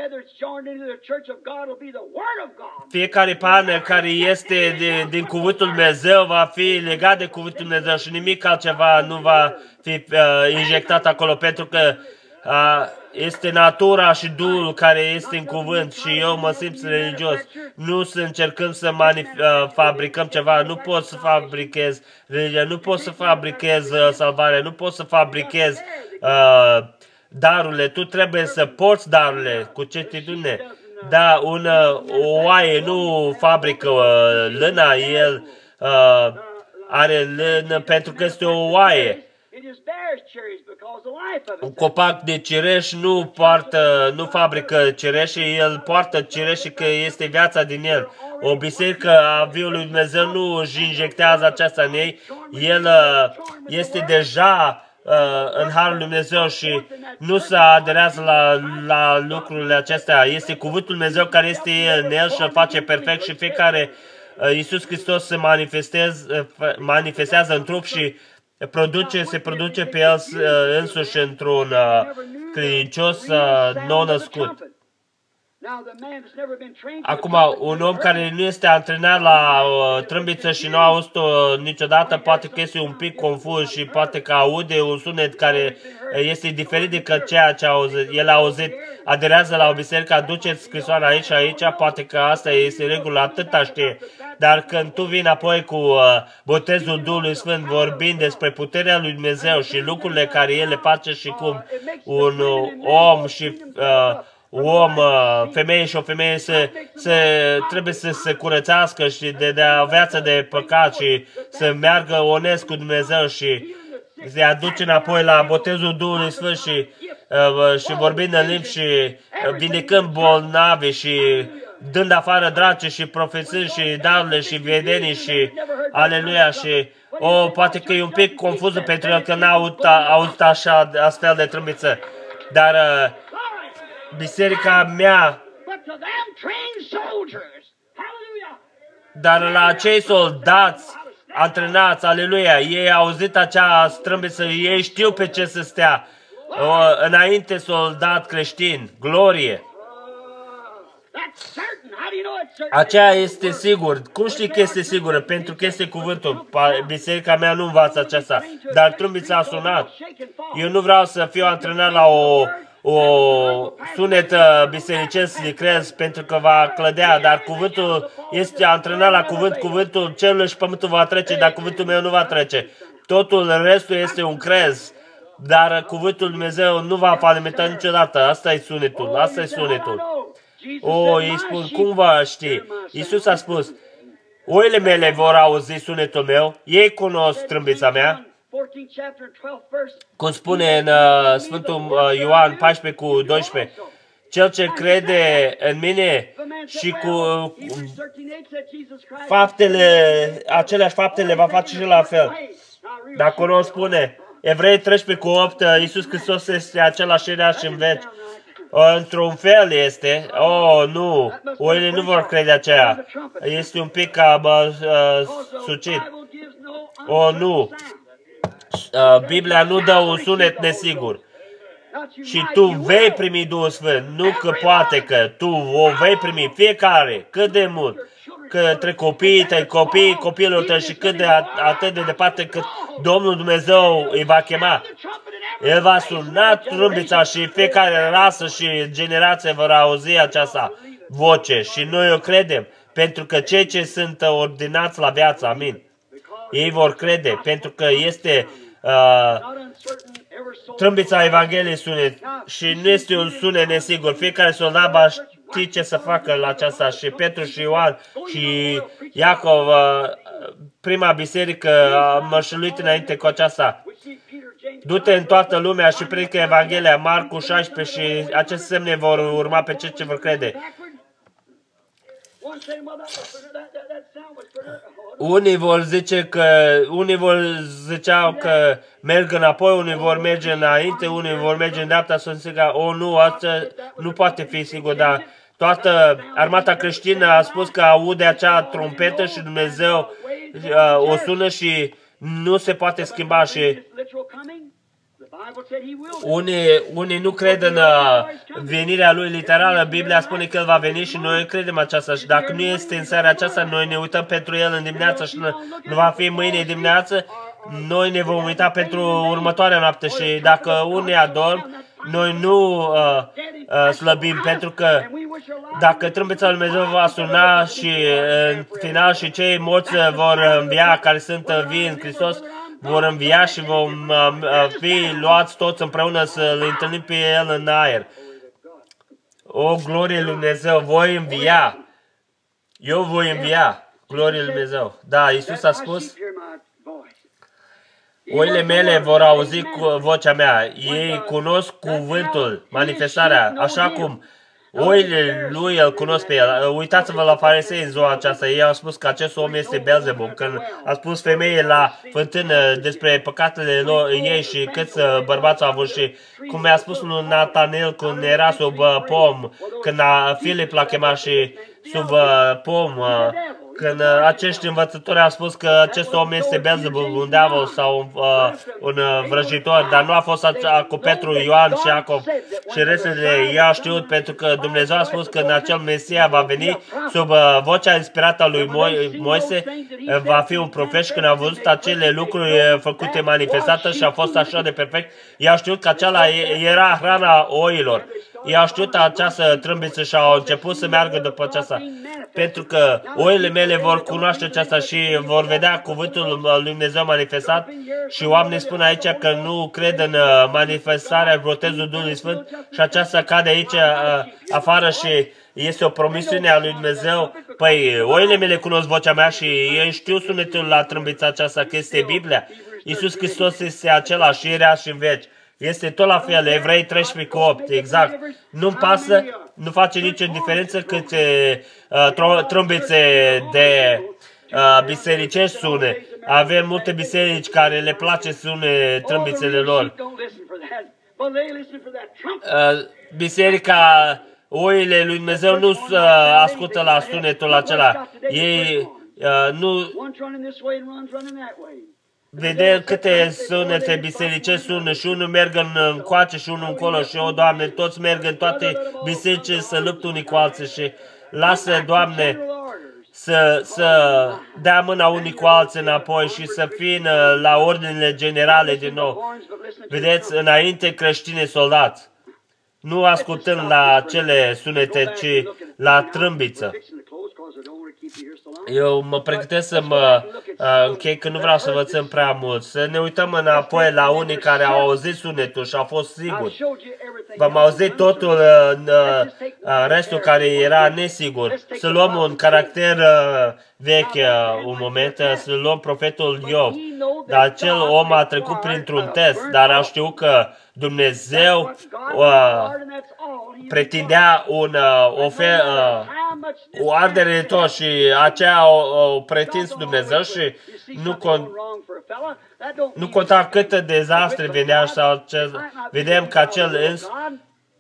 [SPEAKER 1] fiecare pană care este de, din Cuvântul Dumnezeu va fi legat de Cuvântul Dumnezeu și nimic altceva nu va fi uh, injectat acolo, pentru că uh, este natura și Duhul care este în cuvânt și eu mă simt religios. Nu să încercăm să uh, fabricăm ceva, nu pot să fabrichez religia, nu pot să fabrichez uh, salvarea, nu pot să fabrichez uh, darurile, tu trebuie să porți darurile cu certitudine. Da, un, uh, o oaie nu fabrică uh, lâna, el uh, are lână pentru că este o oaie. Un copac de cireș nu poartă, nu fabrică cireșe, el poartă cireșe că este viața din el. O biserică a viului Dumnezeu nu își injectează aceasta în ei, el uh, este deja uh, în Harul Lui Dumnezeu și nu se aderează la, la lucrurile acestea. Este Cuvântul Dumnezeu care este în el și îl face perfect și fiecare uh, Iisus Hristos se manifestează, manifestează în trup și produce, se produce pe el uh, însuși într-un uh, credincios uh, nou-născut. Acum, un om care nu este antrenat la uh, trâmbiță și nu a auzit-o niciodată, poate că este un pic confuz și poate că aude un sunet care este diferit decât ceea ce a auzit. El a auzit, aderează la o biserică, aduce scrisoarea aici și aici, poate că asta este regulă, atâta știe. Dar când tu vii apoi cu uh, botezul Duhului Sfânt, vorbind despre puterea lui Dumnezeu și lucrurile care El le face și cum un uh, om și uh, om, uh, femeie și o femeie se, se, trebuie să se curățească și de, de a viață de păcat și să meargă onest cu Dumnezeu și se aduce înapoi la botezul Duhului Sfânt și, uh, și vorbind în limbi și uh, vindecând bolnavi și dând afară drace și profesând și darurile și vedenii și aleluia și o, poate că e un pic confuză pentru el că n-a auzit, auzit așa astfel de trâmbiță. Dar uh, biserica mea dar la acei soldați antrenați, aleluia, ei au auzit acea strâmbiță, ei știu pe ce să stea. O, înainte soldat creștin, glorie. Aceea este sigur. Cum știi că este sigură? Pentru că este cuvântul. Biserica mea nu învață aceasta. Dar trâmbița a sunat. Eu nu vreau să fiu antrenat la o o sunet uh, bisericesc crezi pentru că va clădea, dar cuvântul este antrenat la cuvânt, cuvântul cerul și pământul va trece, dar cuvântul meu nu va trece. Totul, restul este un crez, dar cuvântul Dumnezeu nu va falimenta niciodată. Asta e sunetul, asta e sunetul. O, îi spun, cum va ști? Iisus a spus, oile mele vor auzi sunetul meu, ei cunosc trâmbița mea, cum spune în uh, Sfântul uh, Ioan 14 cu 12, cel ce crede în mine și cu uh, faptele, aceleași faptele va face și la fel. Dacă nu spune, Evrei 13 cu 8, uh, Iisus Hristos este același și în veci. Într-un fel este, oh, nu, oile nu vor crede aceea. Este un pic cam uh, sucit. Oh, nu, uh, Biblia nu dă un sunet nesigur. Și tu vei primi Duhul Sfânt, nu că poate că tu o vei primi fiecare, cât de mult, către copiii tăi, copiii copilul tău și cât de atât de departe cât Domnul Dumnezeu îi va chema. El va suna trâmbița și fiecare rasă și generație vor auzi aceasta voce și noi o credem, pentru că cei ce sunt ordinați la viață, amin. Ei vor crede, pentru că este uh, trâmbița Evangheliei sunet și nu este un sunet nesigur. Fiecare soldat va ști ce să facă la aceasta și Petru și Ioan și Iacov, uh, prima biserică, a mărșăluit înainte cu aceasta. Du-te în toată lumea și predică Evanghelia, Marcu 16 și aceste semne vor urma pe cei ce vor crede. Unii vor zice că, unii vor ziceau că merg înapoi, unii vor merge înainte, unii vor merge în dreapta, să înțelegă, o, nu, asta nu poate fi sigur, dar toată armata creștină a spus că aude acea trompetă și Dumnezeu uh, o sună și nu se poate schimba și unii, unii nu cred în uh, venirea lui literală. Biblia spune că el va veni și noi credem aceasta. Și dacă nu este în seara aceasta, noi ne uităm pentru el în dimineață și nu, nu va fi mâine dimineață, noi ne vom uita pentru următoarea noapte și dacă unii adorm, noi nu uh, uh, slăbim, pentru că dacă trâmbița lui Dumnezeu va suna și uh, în final și cei morți vor învia, care sunt vii în Hristos, vor învia și vom uh, uh, fi luați toți împreună să le întâlnim pe El în aer. O, glorie lui Dumnezeu, voi învia. Eu voi învia. Glorie lui Dumnezeu. Da, Iisus a spus, Oile mele vor auzi cu vocea mea. Ei cunosc cuvântul, manifestarea, așa cum Oile lui îl cunosc pe el. Uitați-vă la farisei în ziua aceasta. Ei au spus că acest om este Belzebub. Când a spus femeie la fântână despre păcatele lor, ei și câți uh, bărbați au avut și cum mi-a spus lui Natanel când era sub uh, pom, când a Filip l-a chemat și sub uh, pom, când uh, acești învățători au spus că acest om este Belzebub, un diavol sau uh, un uh, vrăjitor, dar nu a fost așa cu Petru, Ioan și Iacov și restele ei au știut pentru că Dumnezeu a spus că în acel Mesia va veni sub uh, vocea inspirată a lui Mo- Moise, uh, va fi un profet și când a văzut acele lucruri uh, făcute manifestate și a fost așa de perfect, i-au știut că acela era hrana oilor. I-au știut această trâmbiță și au început să meargă după aceasta. Pentru că oile mele vor cunoaște aceasta și vor vedea cuvântul lui Dumnezeu manifestat și oamenii spun aici că nu cred în uh, manifestarea botezului Duhului Sfânt și aceasta cade aici uh, afară și este o promisiune a lui Dumnezeu. Păi, oile mele cunosc vocea mea și ei știu sunetul la trâmbița aceasta, că este Biblia. Iisus Hristos este același, ieri și în veci. Este tot la fel, Evrei 13 cu 8, exact. Nu-mi pasă, nu face nicio diferență cât uh, trâmbițe de uh, bisericești sune. Avem multe biserici care le place să sune trâmbițele lor. Uh, biserica oile lui Dumnezeu nu uh, ascultă la sunetul acela. Ei uh, nu vedem câte sunete biserice sună și unul merg în coace și unul încolo și, o, Doamne, toți merg în toate bisericile să luptă unii cu alții și lasă, Doamne, să, să dea mâna unii cu alții înapoi și să fină la ordinele generale din nou. Vedeți, înainte creștine soldați. nu ascultând la cele sunete, ci la trâmbiță. Eu mă pregătesc să mă uh, închei, că nu vreau să învățăm prea mult. Să ne uităm înapoi la unii care au auzit sunetul și au fost siguri. V-am auzit totul în uh, uh, restul care era nesigur. Să luăm un caracter uh, vechi un moment, să luăm profetul Iov. Dar acel om a trecut printr-un test, dar a știut că Dumnezeu uh, pretindea un, uh, ofer, uh, o ardere de tot și aceea o, o pretins Dumnezeu și nu, con, nu conta câte dezastre venea sau ce, vedem că acel îns,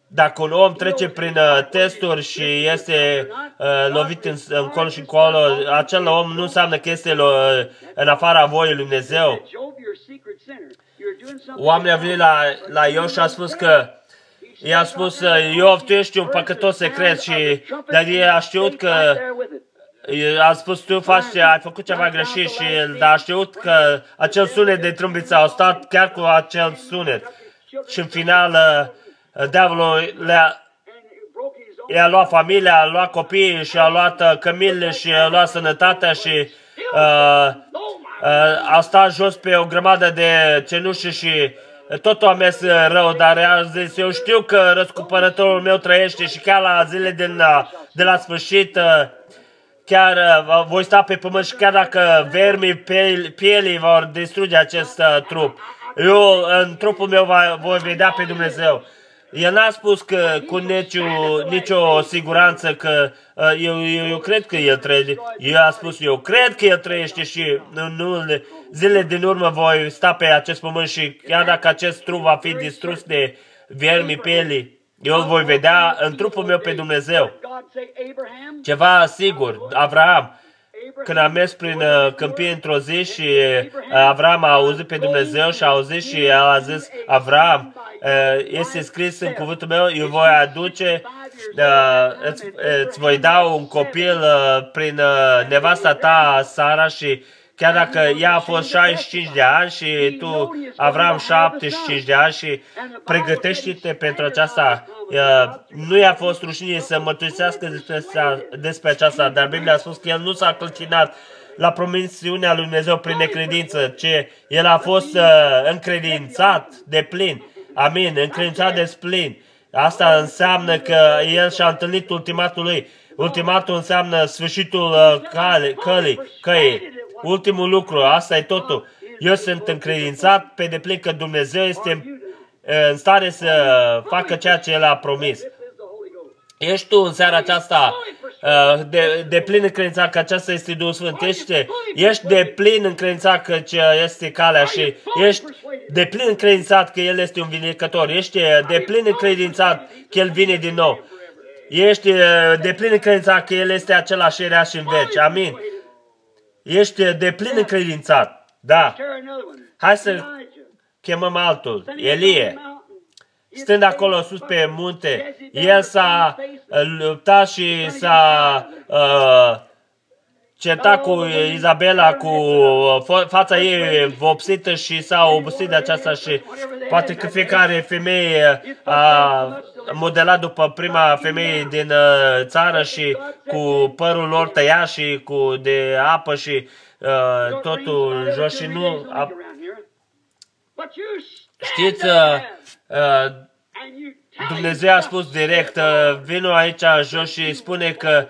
[SPEAKER 1] dacă un om trece prin uh, testuri și este uh, lovit în, în col și colo, acel om nu înseamnă că este lo- în afara voii lui Dumnezeu. Oamenii au venit la, la Iov și a spus că i-a spus, Iov, tu ești un păcătos secret și dar el a știut că a spus, tu faci, ai făcut ceva greșit și dar a știut că acel sunet de trâmbiță a stat chiar cu acel sunet. Și în final, diavolul le-a i-a luat familia, a luat copiii și a luat cămile și a luat sănătatea și uh, uh, a stat jos pe o grămadă de cenușă și totul a mers rău, dar a zis, eu știu că răscumpărătorul meu trăiește și chiar la zile din, de la sfârșit, chiar voi sta pe pământ și chiar dacă vermii pielii vor distruge acest trup, eu în trupul meu voi vedea pe Dumnezeu. El n-a spus că cu nicio, nicio siguranță că uh, eu, eu, eu cred că el trăiește. Eu a spus, eu cred că el trăiește și în zile din urmă voi sta pe acest pământ și chiar dacă acest trup va fi distrus de viermi pelii, eu îl voi vedea în trupul meu pe Dumnezeu. Ceva sigur, Abraham, când a mers prin uh, câmpie într-o zi și uh, Avram a auzit pe Dumnezeu și a auzit și el a zis, Avram, uh, este scris în cuvântul meu, eu voi aduce, îți, îți voi da un copil prin nevasta ta, Sara, și chiar dacă ea a fost 65 de ani și tu, Avram, 75 de ani și pregătește-te pentru aceasta. Nu i-a fost rușine să mărturisească despre, despre aceasta, dar Biblia a spus că el nu s-a clătinat la promisiunea lui Dumnezeu prin necredință, ce el a fost uh, încredințat de plin. Amin, încredințat de plin. Asta înseamnă că el și-a întâlnit ultimatul lui. Ultimatul înseamnă sfârșitul uh, cale, călii, căii. Ultimul lucru, asta e totul. Eu sunt încredințat pe deplin că Dumnezeu este în stare să facă ceea ce El a promis. Ești tu în seara aceasta de, de plin încredințat că aceasta este Duhul Sfânt. Ești, ești de plin încredințat că ce este calea și ești de plin încredințat că El este un vindecător. Ești de plin încredințat că El vine din nou. Ești de plin încredințat că El este același era și în veci. Amin. Ești de plin încredințat. Da. Hai să chemăm altul. Elie. Stând acolo sus pe munte, el s-a uh, luptat și s-a uh, certat cu Izabela, cu uh, fața ei vopsită și s-a obosit de aceasta și poate că fiecare femeie a modelat după prima femeie din uh, țară și cu părul lor tăiat și cu de apă și uh, totul jos și nu... A... Știți, uh, uh, Dumnezeu a spus direct, uh, vino aici jos și spune că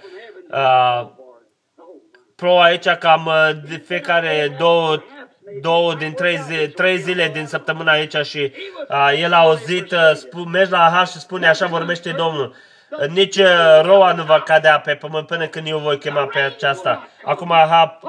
[SPEAKER 1] uh, pro aici cam uh, de fiecare două, două din trei, zi, trei zile din săptămână aici și uh, el a auzit, uh, sp- mergi la H și spune așa vorbește Domnul. Nici uh, roa nu va cadea pe pământ până când eu voi chema pe aceasta. Acum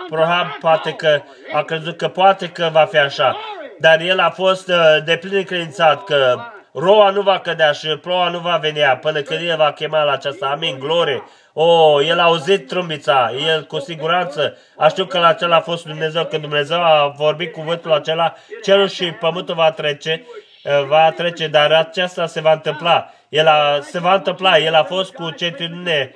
[SPEAKER 1] Prohab poate că a crezut că poate că va fi așa. Dar el a fost uh, de plin credințat că roa nu va cădea și ploua nu va venea până când el va chema la aceasta. Amin, glorie. Oh, el a auzit trâmbița, el cu siguranță a știut că la acela a fost Dumnezeu, când Dumnezeu a vorbit cuvântul acela, cerul și pământul va trece, uh, va trece, dar aceasta se va întâmpla. El a, se va întâmpla, el a fost cu certitudine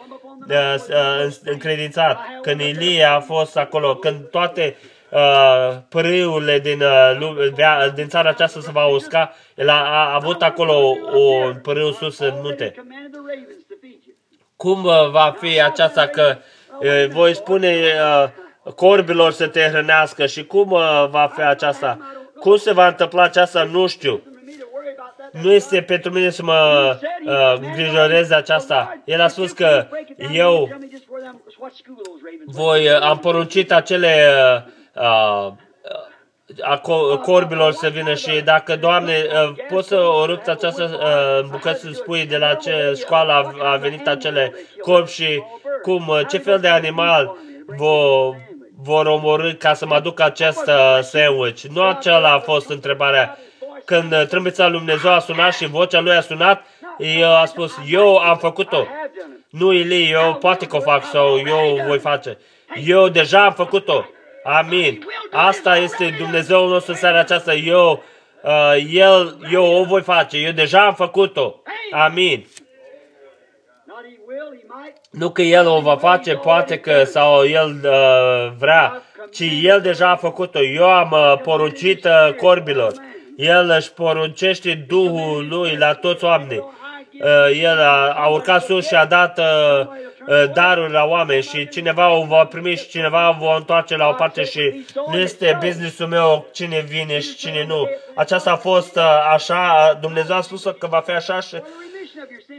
[SPEAKER 1] uh, uh, încredințat. Când Ilie a fost acolo, când toate uh, pârâurile din, uh, lumea, din țara aceasta se va usca. El a, a avut acolo un pârâu sus în munte. Cum uh, va fi aceasta că uh, voi spune uh, corbilor să te hrănească și cum uh, va fi aceasta? Cum se va întâmpla aceasta? Nu știu. Nu este pentru mine să mă uh, îngrijorez de aceasta. El a spus că eu voi uh, am poruncit acele uh, uh, a corbilor să vină și dacă, Doamne, uh, poți să o rupți această uh, bucăți să spui de la ce școală a venit acele corbi și cum, uh, ce fel de animal vor, vor omorâ ca să mă aduc acest sandwich. Nu acela a fost întrebarea. Când trâmbița lui Dumnezeu a sunat și vocea lui a sunat, el a spus, eu am făcut-o. Nu, Ili, eu poate că o fac sau eu voi face. Eu deja am făcut-o. Amin. Asta este Dumnezeu nostru în seara aceasta. Eu, uh, el, eu o voi face. Eu deja am făcut-o. Amin. Nu că El o va face, poate că, sau El uh, vrea, ci El deja a făcut-o. Eu am uh, poruncit uh, corbilor. El își poruncește Duhul Lui la toți oamenii. Uh, el a, a urcat sus și a dat uh, uh, daruri la oameni și cineva o va primi și cineva o va întoarce la o parte și nu este businessul meu cine vine și cine nu. Aceasta a fost așa, Dumnezeu a spus că va fi așa și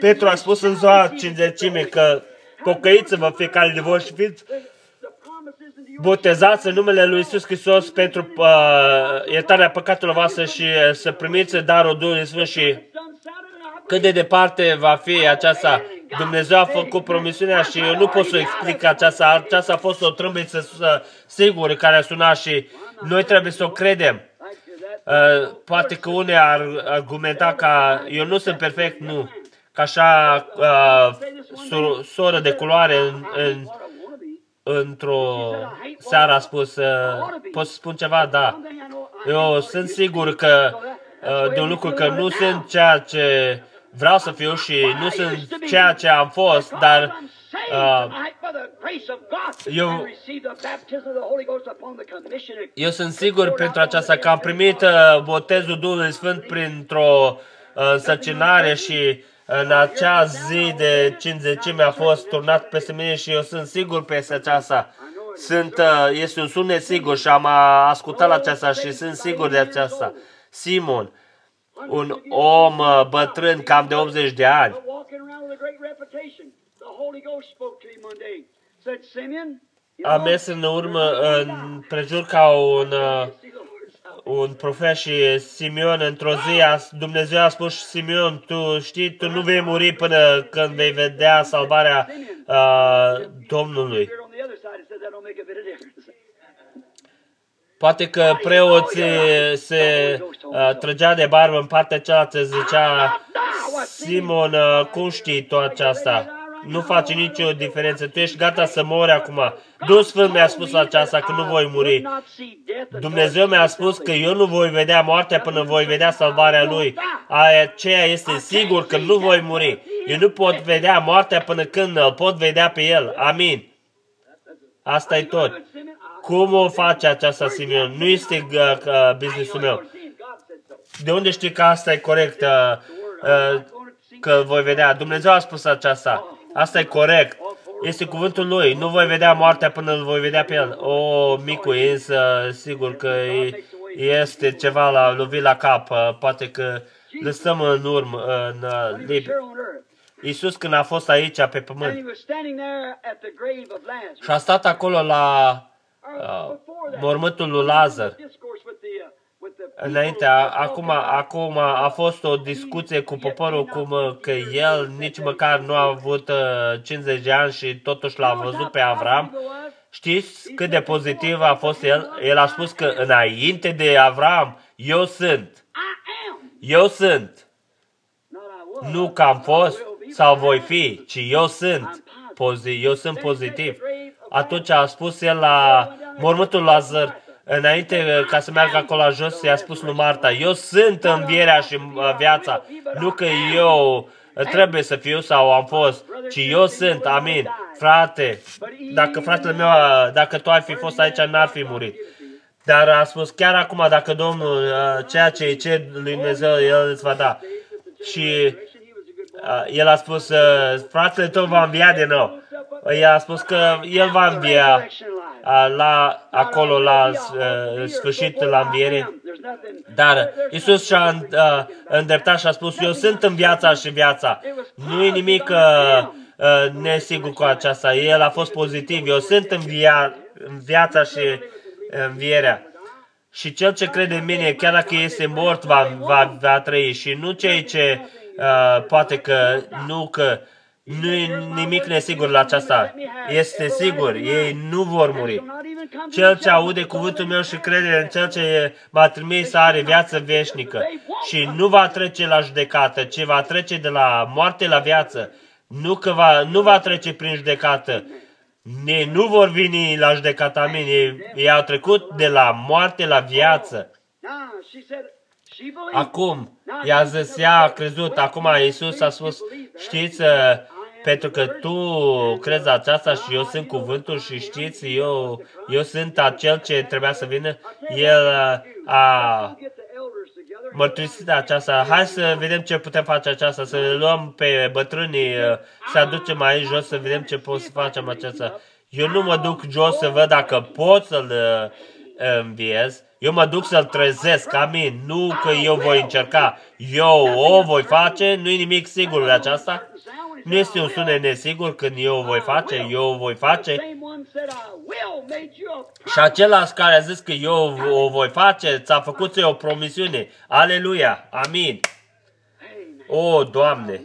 [SPEAKER 1] Petru a spus în ziua cinzecime că pocăiți-vă fiecare de voi și fiți botezați în numele Lui Isus Hristos pentru uh, iertarea păcatelor voastre și să primiți darul Duhului Sfânt și cât de departe va fi aceasta. Dumnezeu a făcut promisiunea și eu nu pot să explic aceasta. Aceasta a fost o trâmbiță sigură care a sunat și noi trebuie să o credem. Uh, poate că unii ar argumenta că eu nu sunt perfect, nu. Ca așa uh, soră de culoare în, în, într-o seară a spus, uh, pot să spun ceva? Da. Eu sunt sigur că uh, de un lucru că nu sunt ceea ce vreau să fiu și nu sunt ceea ce am fost, dar uh, eu, eu sunt sigur pentru aceasta că am primit uh, botezul Duhului Sfânt printr-o uh, însăcinare și în acea zi de cinzecime a fost turnat peste mine și eu sunt sigur peste aceasta. Sunt, uh, este un sunet sigur și am ascultat la aceasta și sunt sigur de aceasta. Simon, un om uh, bătrân, cam de 80 de ani. A mers în urmă, în prejur ca un, uh, un profet și Simeon într-o zi, a, Dumnezeu a spus Simeon, tu știi, tu nu vei muri până când vei vedea salvarea uh, Domnului. Poate că preoții se uh, trăgea de barbă în partea cealaltă, zicea, Simon, uh, cum știi tot aceasta? Nu face nicio diferență. Tu ești gata să mori acum. Duhul Sfânt mi-a spus aceasta că nu voi muri. Dumnezeu mi-a spus că eu nu voi vedea moartea până voi vedea salvarea Lui. Aceea este sigur că nu voi muri. Eu nu pot vedea moartea până când îl pot vedea pe El. Amin. Asta e tot. Cum o face aceasta Simeon? Nu este uh, uh, businessul meu. De unde știi că asta e corect? Uh, uh, că voi vedea. Dumnezeu a spus aceasta. Asta e corect. Este cuvântul lui. Nu voi vedea moartea până îl voi vedea pe el. O, micu, însă, sigur că este ceva la lovit la cap. Uh, poate că lăsăm în urmă, în uh, liber. Iisus când a fost aici pe pământ și a stat acolo la uh, mormântul lui Lazar. Înainte, acum, acum a fost o discuție cu poporul cum uh, că el nici măcar nu a avut 50 uh, de ani și totuși l-a văzut pe Avram. Știți cât de pozitiv a fost el? El a spus că înainte de Avram, eu sunt. Eu sunt. Nu că am fost sau voi fi, ci eu sunt. Eu sunt pozitiv atunci a spus el la mormântul Lazar, înainte ca să meargă acolo la jos, i-a spus lui Marta, eu sunt învierea și uh, viața, nu că eu trebuie să fiu sau am fost, ci eu sunt, amin. Frate, dacă fratele meu, dacă tu ai fi fost aici, n-ar fi murit. Dar a spus, chiar acum, dacă Domnul, uh, ceea ce îi cer lui Dumnezeu, El îți va da. Și uh, el a spus, uh, fratele tău va învia din nou. El a spus că el va învia la, acolo la uh, sfârșit la înviere. Dar Isus și-a uh, îndreptat și a spus, eu sunt în viața și viața. Nu e nimic uh, uh, nesigur cu aceasta. El a fost pozitiv. Eu sunt în, via, în viața și învierea. Și cel ce crede în mine, chiar dacă este mort, va, va, va trăi. Și nu cei ce uh, poate că nu că nu e nimic nesigur la aceasta. Este sigur, ei nu vor muri. Cel ce aude cuvântul meu și crede în cel ce m-a trimis are viață veșnică și nu va trece la judecată, ci va trece de la moarte la viață. Nu, că va, nu va trece prin judecată. Ei nu vor veni la judecata mine. Ei, ei au trecut de la moarte la viață. Acum, i-a zis, ea a crezut. Acum Iisus a spus, știți, pentru că tu crezi aceasta și eu sunt cuvântul și știți, eu, eu sunt acel ce trebuia să vină. El a mărturisit aceasta. Hai să vedem ce putem face aceasta, să luăm pe bătrânii, să aducem aici jos, să vedem ce pot să facem aceasta. Eu nu mă duc jos să văd dacă pot să-l înviez. Eu mă duc să-l trezesc, amin. Nu că eu voi încerca. Eu o voi face, nu-i nimic sigur de aceasta. Nu este un sunet nesigur când eu o voi face, eu o voi face. Și acela care a zis că eu o voi face, ți-a făcut o promisiune. Aleluia! Amin! O, Doamne!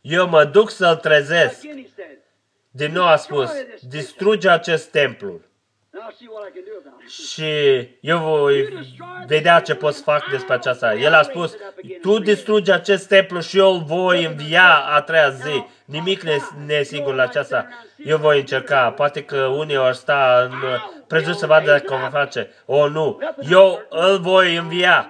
[SPEAKER 1] Eu mă duc să-l trezesc. Din nou a spus, distruge acest templu. Și eu voi vedea ce pot să fac despre aceasta. El a spus, tu distrugi acest templu și eu voi învia a treia zi. Nimic nesigur la aceasta. Eu voi încerca. Poate că unii ori sta în prejur să vadă dacă o va face. O, nu. Eu îl voi învia.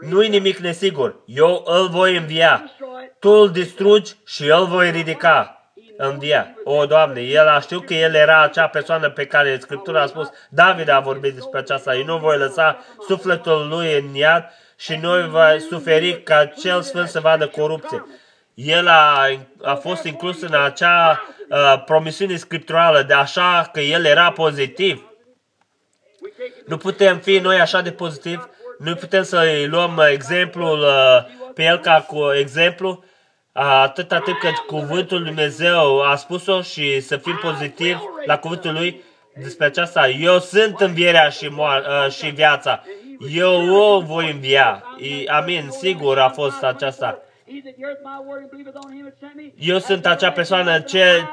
[SPEAKER 1] Nu-i nimic nesigur. Eu îl voi învia. Tu îl distrugi și îl voi ridica învia. O, Doamne, el a știut că el era acea persoană pe care Scriptura a spus, David a vorbit despre aceasta, eu nu voi lăsa sufletul lui în iad și noi va suferi ca cel sfânt să vadă corupție. El a, a fost inclus în acea uh, promisiune scripturală de așa că el era pozitiv. Nu putem fi noi așa de pozitiv, nu putem să-i luăm exemplul uh, pe el ca cu exemplu, atâta timp cât cuvântul Lui Dumnezeu a spus-o și să fim pozitiv la cuvântul Lui despre aceasta. Eu sunt învierea și, moa- și viața. Eu o voi învia. Amin, sigur a fost aceasta. Eu sunt acea persoană ce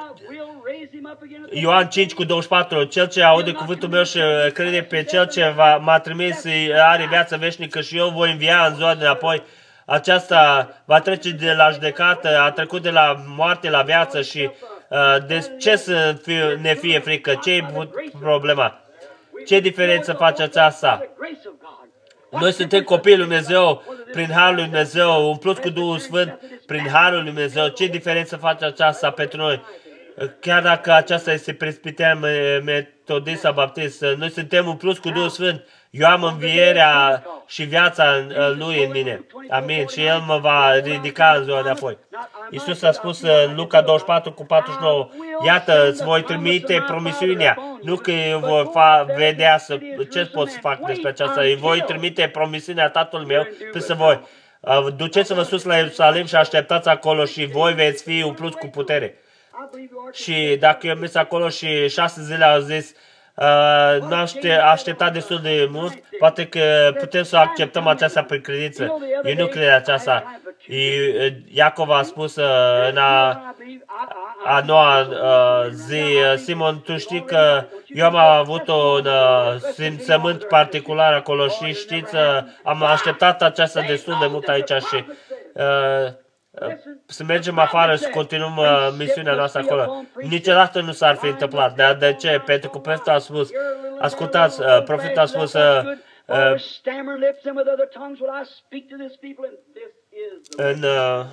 [SPEAKER 1] Ioan 5 cu 24, cel ce aude cuvântul meu și crede pe cel ce m-a trimis are viață veșnică și eu voi învia în ziua de apoi aceasta va trece de la judecată, a trecut de la moarte la viață și uh, de ce să fie, ne fie frică? Ce e problema? Ce diferență face aceasta? Noi suntem copiii lui Dumnezeu, prin Harul lui Dumnezeu, umpluți cu Duhul Sfânt, prin Harul lui Dumnezeu. Ce diferență face aceasta pentru noi? Chiar dacă aceasta este presbitean metodist sau baptist, noi suntem umpluți cu Duhul Sfânt eu am învierea și viața Lui în mine. Amin. Și El mă va ridica în ziua de apoi. Iisus a spus în Luca 24 cu 49, Iată, îți voi trimite promisiunea. Nu că eu voi fa- vedea să, ce pot să fac despre aceasta. Îi voi trimite promisiunea Tatăl meu să voi. Duceți-vă sus la Ierusalim și așteptați acolo și voi veți fi umpluți cu putere. Și dacă eu mers acolo și șase zile au zis, Uh, nu aștept, așteptat destul de mult, poate că putem să acceptăm aceasta prin credință. Eu nu cred aceasta. Iacov a spus uh, în a, a noua uh, zi, Simon, tu știi că eu am avut un simțământ particular acolo și știți, am așteptat aceasta destul de mult aici și să mergem afară și să continuăm uh, misiunea noastră acolo. Niciodată nu s-ar fi întâmplat. Dar de ce? Pentru că profetul a spus, ascultați, uh, profetul a spus, uh, uh, în uh,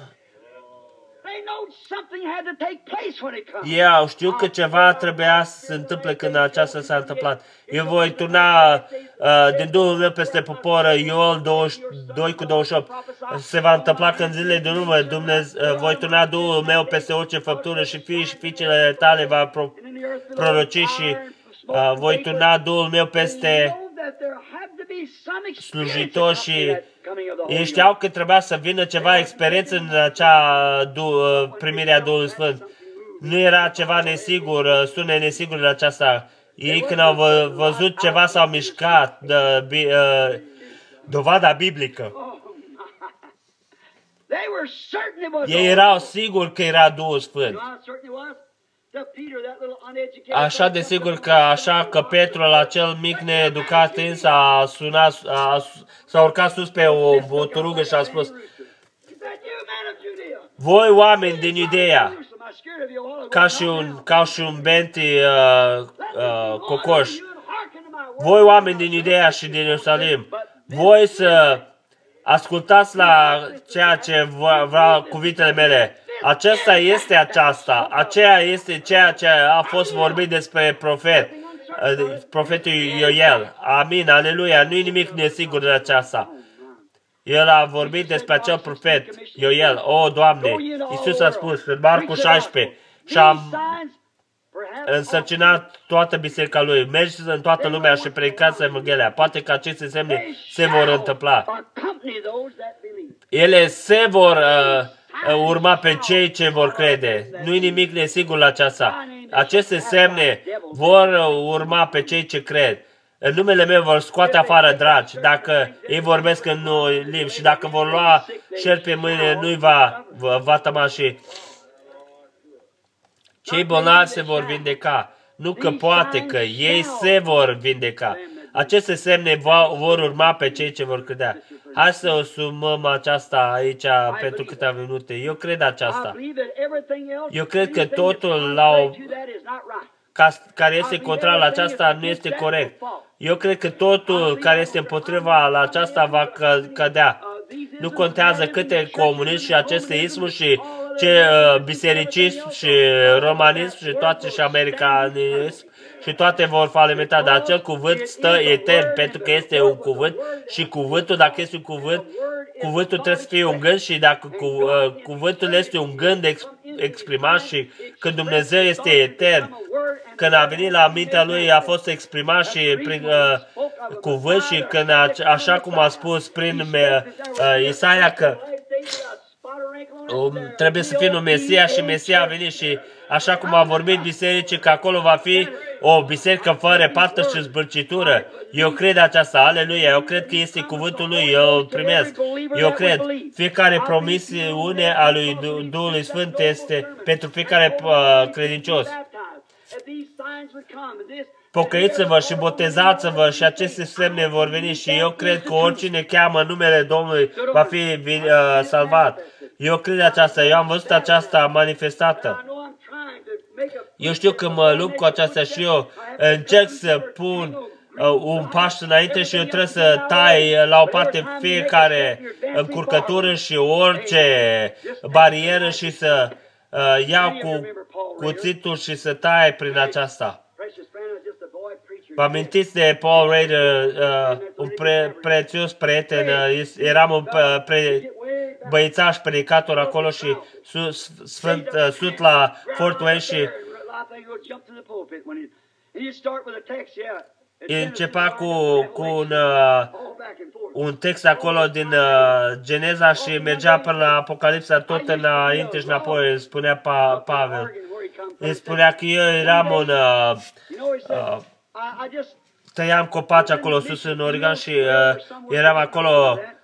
[SPEAKER 1] Ei au știut că ceva trebuia să se întâmple când aceasta s-a întâmplat. Eu voi turna uh, din Duhul meu peste popor, Ioel 22 cu 28. Se va întâmpla când zilele de urmă Dumnezeu, uh, voi turna Duhul meu peste orice făptură și fii și fiicele tale va pro, proroci și uh, voi turna Duhul meu peste slujitori și ei știau că trebuia să vină ceva experiență în acea du- primirea Duhului Sfânt. Nu era ceva nesigur, sune nesigur în aceasta. Ei când au văzut ceva s-au mișcat, de, de, uh, dovada biblică. Ei erau siguri că era Duhul Sfânt. Așa de sigur că așa că Petru la cel mic needucat îns a sunat, a, s-a urcat sus pe o boturugă și a spus Voi oameni din Iudeea, ca și un, ca și un benti uh, uh, cocoș, voi oameni din Iudeea și din Ierusalim, voi să ascultați la ceea ce vreau cuvintele mele. Acesta este aceasta, aceea este ceea ce a fost vorbit despre profet, profetul Ioel. Amin, aleluia, nu-i nimic nesigur de aceasta. El a vorbit despre acel profet, Ioel. O, Doamne, Iisus a spus în Marcu 16 și am însărcinat toată biserica lui. Mergeți în toată lumea și predicați Evanghelia. Poate că aceste semne se vor întâmpla. Ele se vor uh, urma pe cei ce vor crede. Nu e nimic nesigur la aceasta. Aceste semne vor urma pe cei ce cred. În numele meu vor scoate afară dragi, dacă ei vorbesc în limbi și dacă vor lua șerpi mâine, nu-i va, va, va tăma și cei bolnavi se vor vindeca. Nu că poate că ei se vor vindeca. Aceste semne vor urma pe cei ce vor credea. Hai să o sumăm aceasta aici pentru câteva minute. Eu cred aceasta. Eu cred că totul la o, care este contrar la aceasta nu este corect. Eu cred că totul care este împotriva la aceasta va cădea. Nu contează câte comunism și aceste ismuri și ce uh, bisericism și romanism și toate și americanism și toate vor falimenta, dar acel cuvânt stă etern, pentru că este un cuvânt și cuvântul, dacă este un cuvânt, cuvântul trebuie să fie un gând și dacă cu, uh, cuvântul este un gând ex, exprimat și când Dumnezeu este etern, când a venit la mintea lui a fost exprimat și prin uh, cuvânt și când a, așa cum a spus prin uh, Isaia că um, trebuie să fie un Mesia și Mesia a venit și așa cum a vorbit bisericii că acolo va fi o biserică fără pată și zbârcitură. Eu cred aceasta, aleluia, eu cred că este cuvântul lui, eu îl primesc. Eu cred, fiecare promisiune a lui Duhului Sfânt este pentru fiecare uh, credincios. Pocăiți-vă și botezați-vă și aceste semne vor veni și eu cred că oricine cheamă numele Domnului va fi uh, salvat. Eu cred aceasta, eu am văzut aceasta manifestată. Eu știu că mă lupt cu aceasta și eu încerc să pun uh, un paș înainte și eu trebuie să tai la o parte fiecare încurcătură și orice barieră și să uh, iau cu cuțitul și să tai prin aceasta. Vă amintiți de Paul Rader, uh, un pre, prețios prieten, uh, eram un uh, pre, băițaș predicator acolo și su, sfânt, uh, sut la Fort Wayne și începea cu, cu un, uh, un text acolo din uh, Geneza și mergea până la Apocalipsa tot înainte și înapoi, spunea pa, Pavel. Îi spunea că eu eram un... Uh, uh, tăiam copaci acolo sus în Oregon și uh, eram acolo uh,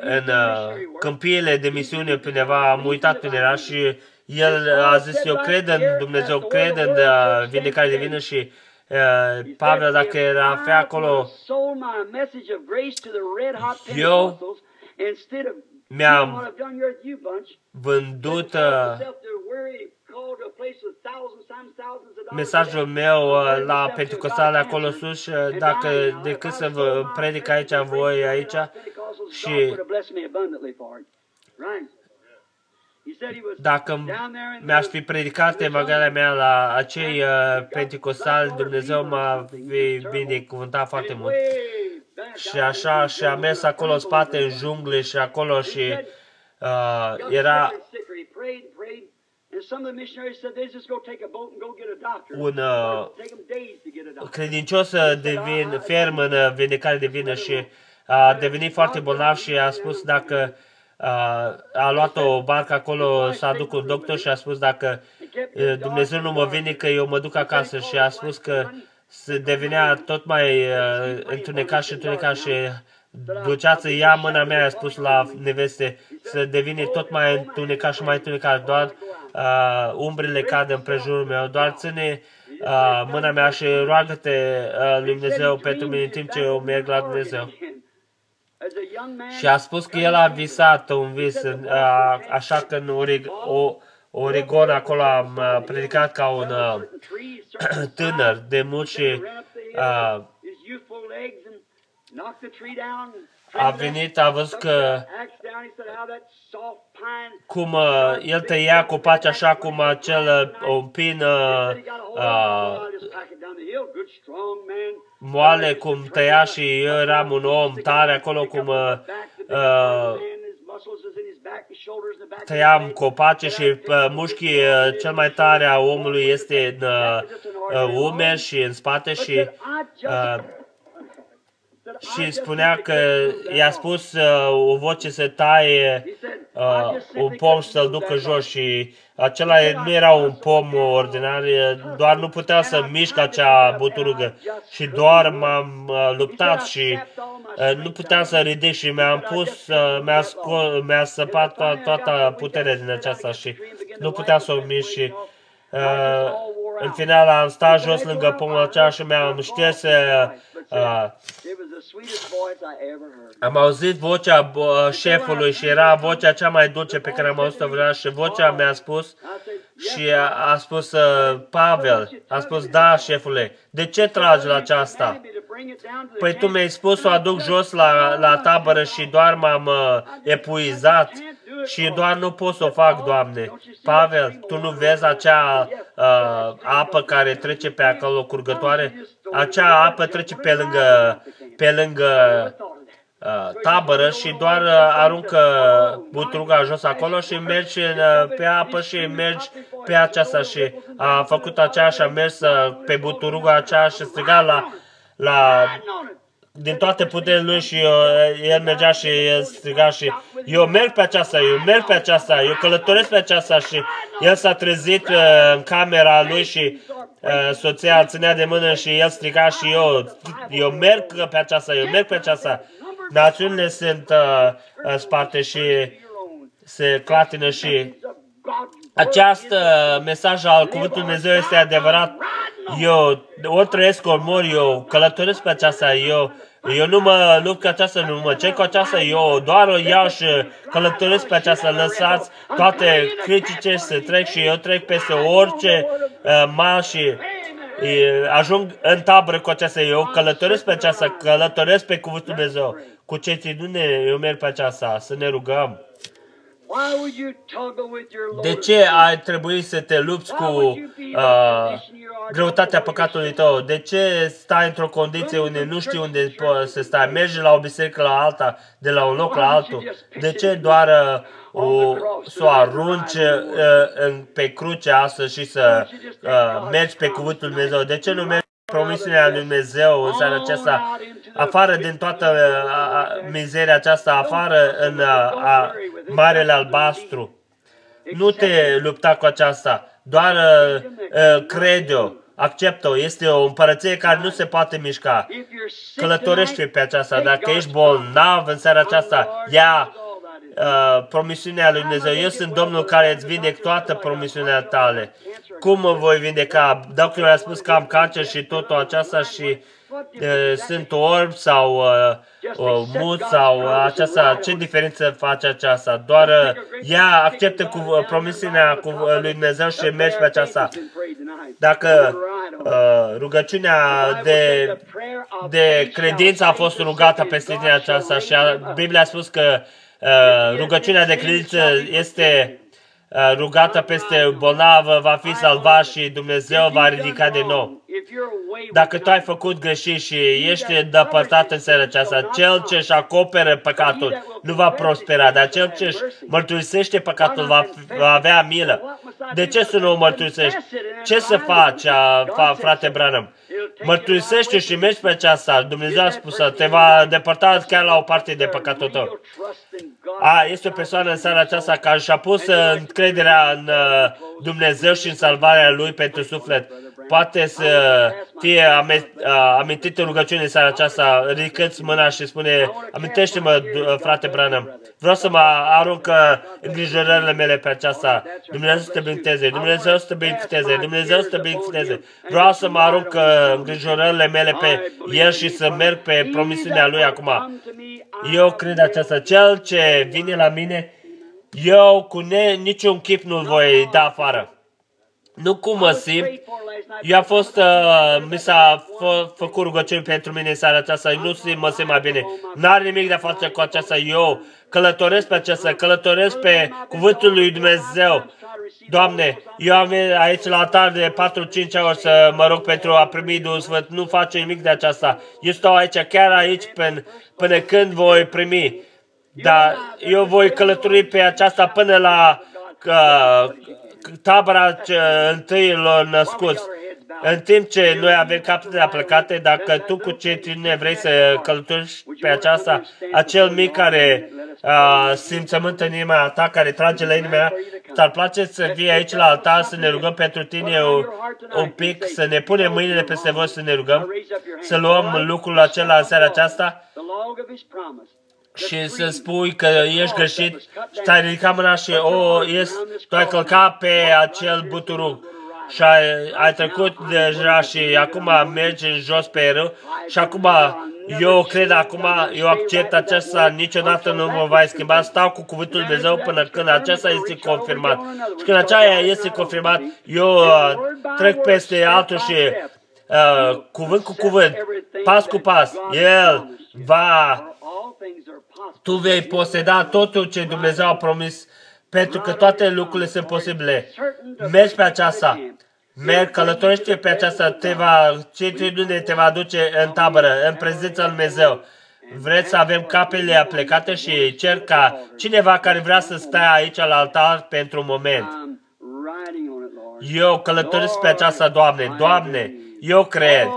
[SPEAKER 1] în uh, câmpiile de misiune pe undeva, am uitat pe era și el a zis, eu cred în Dumnezeu, cred în uh, vindecare de vină și uh, Pavel, dacă era fe acolo, eu mi-am vândut uh, mesajul meu uh, la Pentecostale acolo sus, uh, dacă decât să vă predic aici, voi aici și dacă mi-aș fi predicat evanghelia mea la acei uh, pentecostali, Dumnezeu m-a binecuvântat foarte mult. Și așa, și a mers acolo în spate, în jungle și acolo și uh, era un uh, credincios devin, ferm în vindecare de vină și a devenit foarte bolnav și a spus dacă a luat o barcă acolo să aduc un doctor și a spus dacă Dumnezeu nu mă că eu mă duc acasă și a spus că se devenea tot mai întunecat și întunecat și ducea să ia mâna mea, a spus la neveste, să devine tot mai întunecat și mai întunecat, doar uh, umbrele cad în prejurul meu, doar ține uh, mâna mea și roagă-te uh, lui Dumnezeu pentru mine în timp ce eu merg la Dumnezeu. Și a spus că el a visat un vis, așa că în Oregon acolo am predicat ca un tânăr de mult și a venit, a văzut că cum uh, el tăia copaci așa cum acel uh, o pin uh, uh, moale cum tăia și eu eram un om tare acolo cum uh, uh, tăiam copace și uh, mușchii uh, cel mai tare a omului este în uh, uh, umeri și în spate și uh, și spunea că i-a spus uh, o voce să taie uh, un pom și să-l ducă jos și acela nu era un pom ordinar, doar nu putea să mișcă acea buturugă și doar m-am uh, luptat și uh, nu puteam să ridic și mi-am pus, uh, mi-a, scol, mi-a săpat to- toată puterea din aceasta și nu puteam să o mișc și uh, în final am stat jos lângă pomul acela și mi-am șters uh, uh, am auzit vocea șefului și era vocea cea mai dulce pe care am auzit-o vreodată și vocea mi-a spus și a, a spus uh, Pavel, a spus, da, șefule, de ce tragi la aceasta? Păi tu mi-ai spus să o aduc jos la, la tabără și doar m-am uh, epuizat și doar nu pot să o fac, Doamne. Pavel, tu nu vezi acea uh, apă care trece pe acolo curgătoare? Acea apă trece pe lângă, pe lângă uh, tabără și doar uh, aruncă butruga jos acolo și mergi în, uh, pe apă și mergi pe aceasta și a făcut aceea și a mers uh, pe buturuga aceea și striga la, la din toate puterile lui și eu, el mergea și el striga și eu merg pe aceasta, eu merg pe aceasta, eu călătoresc pe aceasta și el s-a trezit uh, în camera lui și uh, soția îl ținea de mână și el striga și eu, eu merg pe aceasta, eu merg pe aceasta. Națiunile sunt uh, uh sparte și se clatină și această mesaj al Cuvântului Dumnezeu este adevărat. Eu ori trăiesc, ori mor, eu călătoresc pe aceasta, eu, eu nu mă lupt cu aceasta, nu mă cer cu aceasta, eu doar o iau și călătoresc pe aceasta. Lăsați toate critice să trec și eu trec peste orice uh, mal și uh, ajung în tabără cu aceasta. Eu călătoresc pe aceasta, călătoresc pe Cuvântul Dumnezeu. Cu certitudine eu merg pe aceasta, să ne rugăm. De ce ai trebui să te lupți cu uh, greutatea păcatului tău? De ce stai într-o condiție unde nu știi unde să stai? Mergi la o biserică la alta, de la un loc la altul. De ce doar uh, o, să o arunci uh, pe cruce astăzi și să uh, mergi pe cuvântul Dumnezeu? De ce nu mergi promisiunea lui Dumnezeu în seara aceasta, afară din toată mizeria aceasta, afară în a, a, Marele Albastru. Nu te lupta cu aceasta, doar uh, uh, crede-o, acceptă-o. Este o împărăție care nu se poate mișca. Călătorește pe aceasta. Dacă ești bolnav în seara aceasta, ia uh, promisiunea lui Dumnezeu. Eu sunt Domnul care îți vindec toată promisiunea tale. Cum mă voi vindeca? Doctorul a spus că am cancer și totul aceasta și uh, sunt orb sau uh, uh, mut sau uh, aceasta. Ce diferență face aceasta? Doar uh, ea acceptă cu uh, promisiunea cu, uh, lui Dumnezeu și mergi pe aceasta. Dacă uh, rugăciunea de, de credință a fost rugată peste tine aceasta și a, Biblia a spus că uh, rugăciunea de credință este uh, rugată peste bolnavă, va fi salvat și Dumnezeu va ridica din nou. Dacă tu ai făcut greșit și ești îndepărtat în seara aceasta, cel ce își acoperă păcatul nu va prospera, dar cel ce își mărturisește păcatul va, va avea milă. De ce să nu o mărturisești? Ce să faci, frate Branham? Mărturisește și mergi pe aceasta. Dumnezeu a spus te va depărta chiar la o parte de păcatul tău. A, este o persoană în seara aceasta care și-a pus încrederea în uh, Dumnezeu și în salvarea lui pentru suflet poate să fie amintit în rugăciune seara aceasta, ridică-ți mâna și spune, amintește-mă, frate Branham, vreau să mă arunc îngrijorările mele pe aceasta. Dumnezeu să te binecuvânteze, Dumnezeu să te binecuvânteze, Dumnezeu să te binecuvânteze. Vreau să mă arunc îngrijorările mele pe El și să merg pe promisiunea Lui acum. Eu cred aceasta. Cel ce vine la mine, eu cu ne, niciun chip nu-l voi da afară. Nu cum mă simt. Eu a fost, uh, mi s-a fă, făcut rugăciuni pentru mine în seara aceasta. Nu simt, mă simt mai bine. N-are nimic de a face cu aceasta. Eu călătoresc pe aceasta, călătoresc pe cuvântul lui Dumnezeu. Doamne, eu am aici la altar de 4-5 ori să mă rog pentru a primi Duhul Sfânt. Nu face nimic de aceasta. Eu stau aici, chiar aici, până, până când voi primi. Dar eu voi călători pe aceasta până la uh, tabăra întâilor născuți. În timp ce noi avem capetele plecate, dacă tu cu ne vrei să călătorești pe aceasta, acel mic care uh, simțământ în inima ta, care trage la inima ți-ar place să fii aici la altar, să ne rugăm pentru tine un, un pic, să ne punem mâinile peste voi să ne rugăm, să luăm lucrul acela în seara aceasta și să spui că ești greșit și ai ridicat mâna și o, ești, tu ai călcat pe acel buturuc și ai, ai trecut deja și acum mergi în jos pe râu și acum eu cred acum, eu accept acesta, niciodată nu mă va schimba, stau cu cuvântul Lui Dumnezeu până când acesta este confirmat. Și când aceea este confirmat, eu uh, trec peste altul și uh, cuvânt cu cuvânt, pas cu pas, El va tu vei poseda totul ce Dumnezeu a promis, pentru că toate lucrurile sunt posibile. Mergi pe aceasta. Merg, călătorește pe aceasta, te va, certitudine te va duce în tabără, în prezența Lui Dumnezeu. Vreți să avem capele aplecate și cer ca cineva care vrea să stea aici la altar pentru un moment. Eu călătoresc pe aceasta, Doamne. Doamne, eu cred.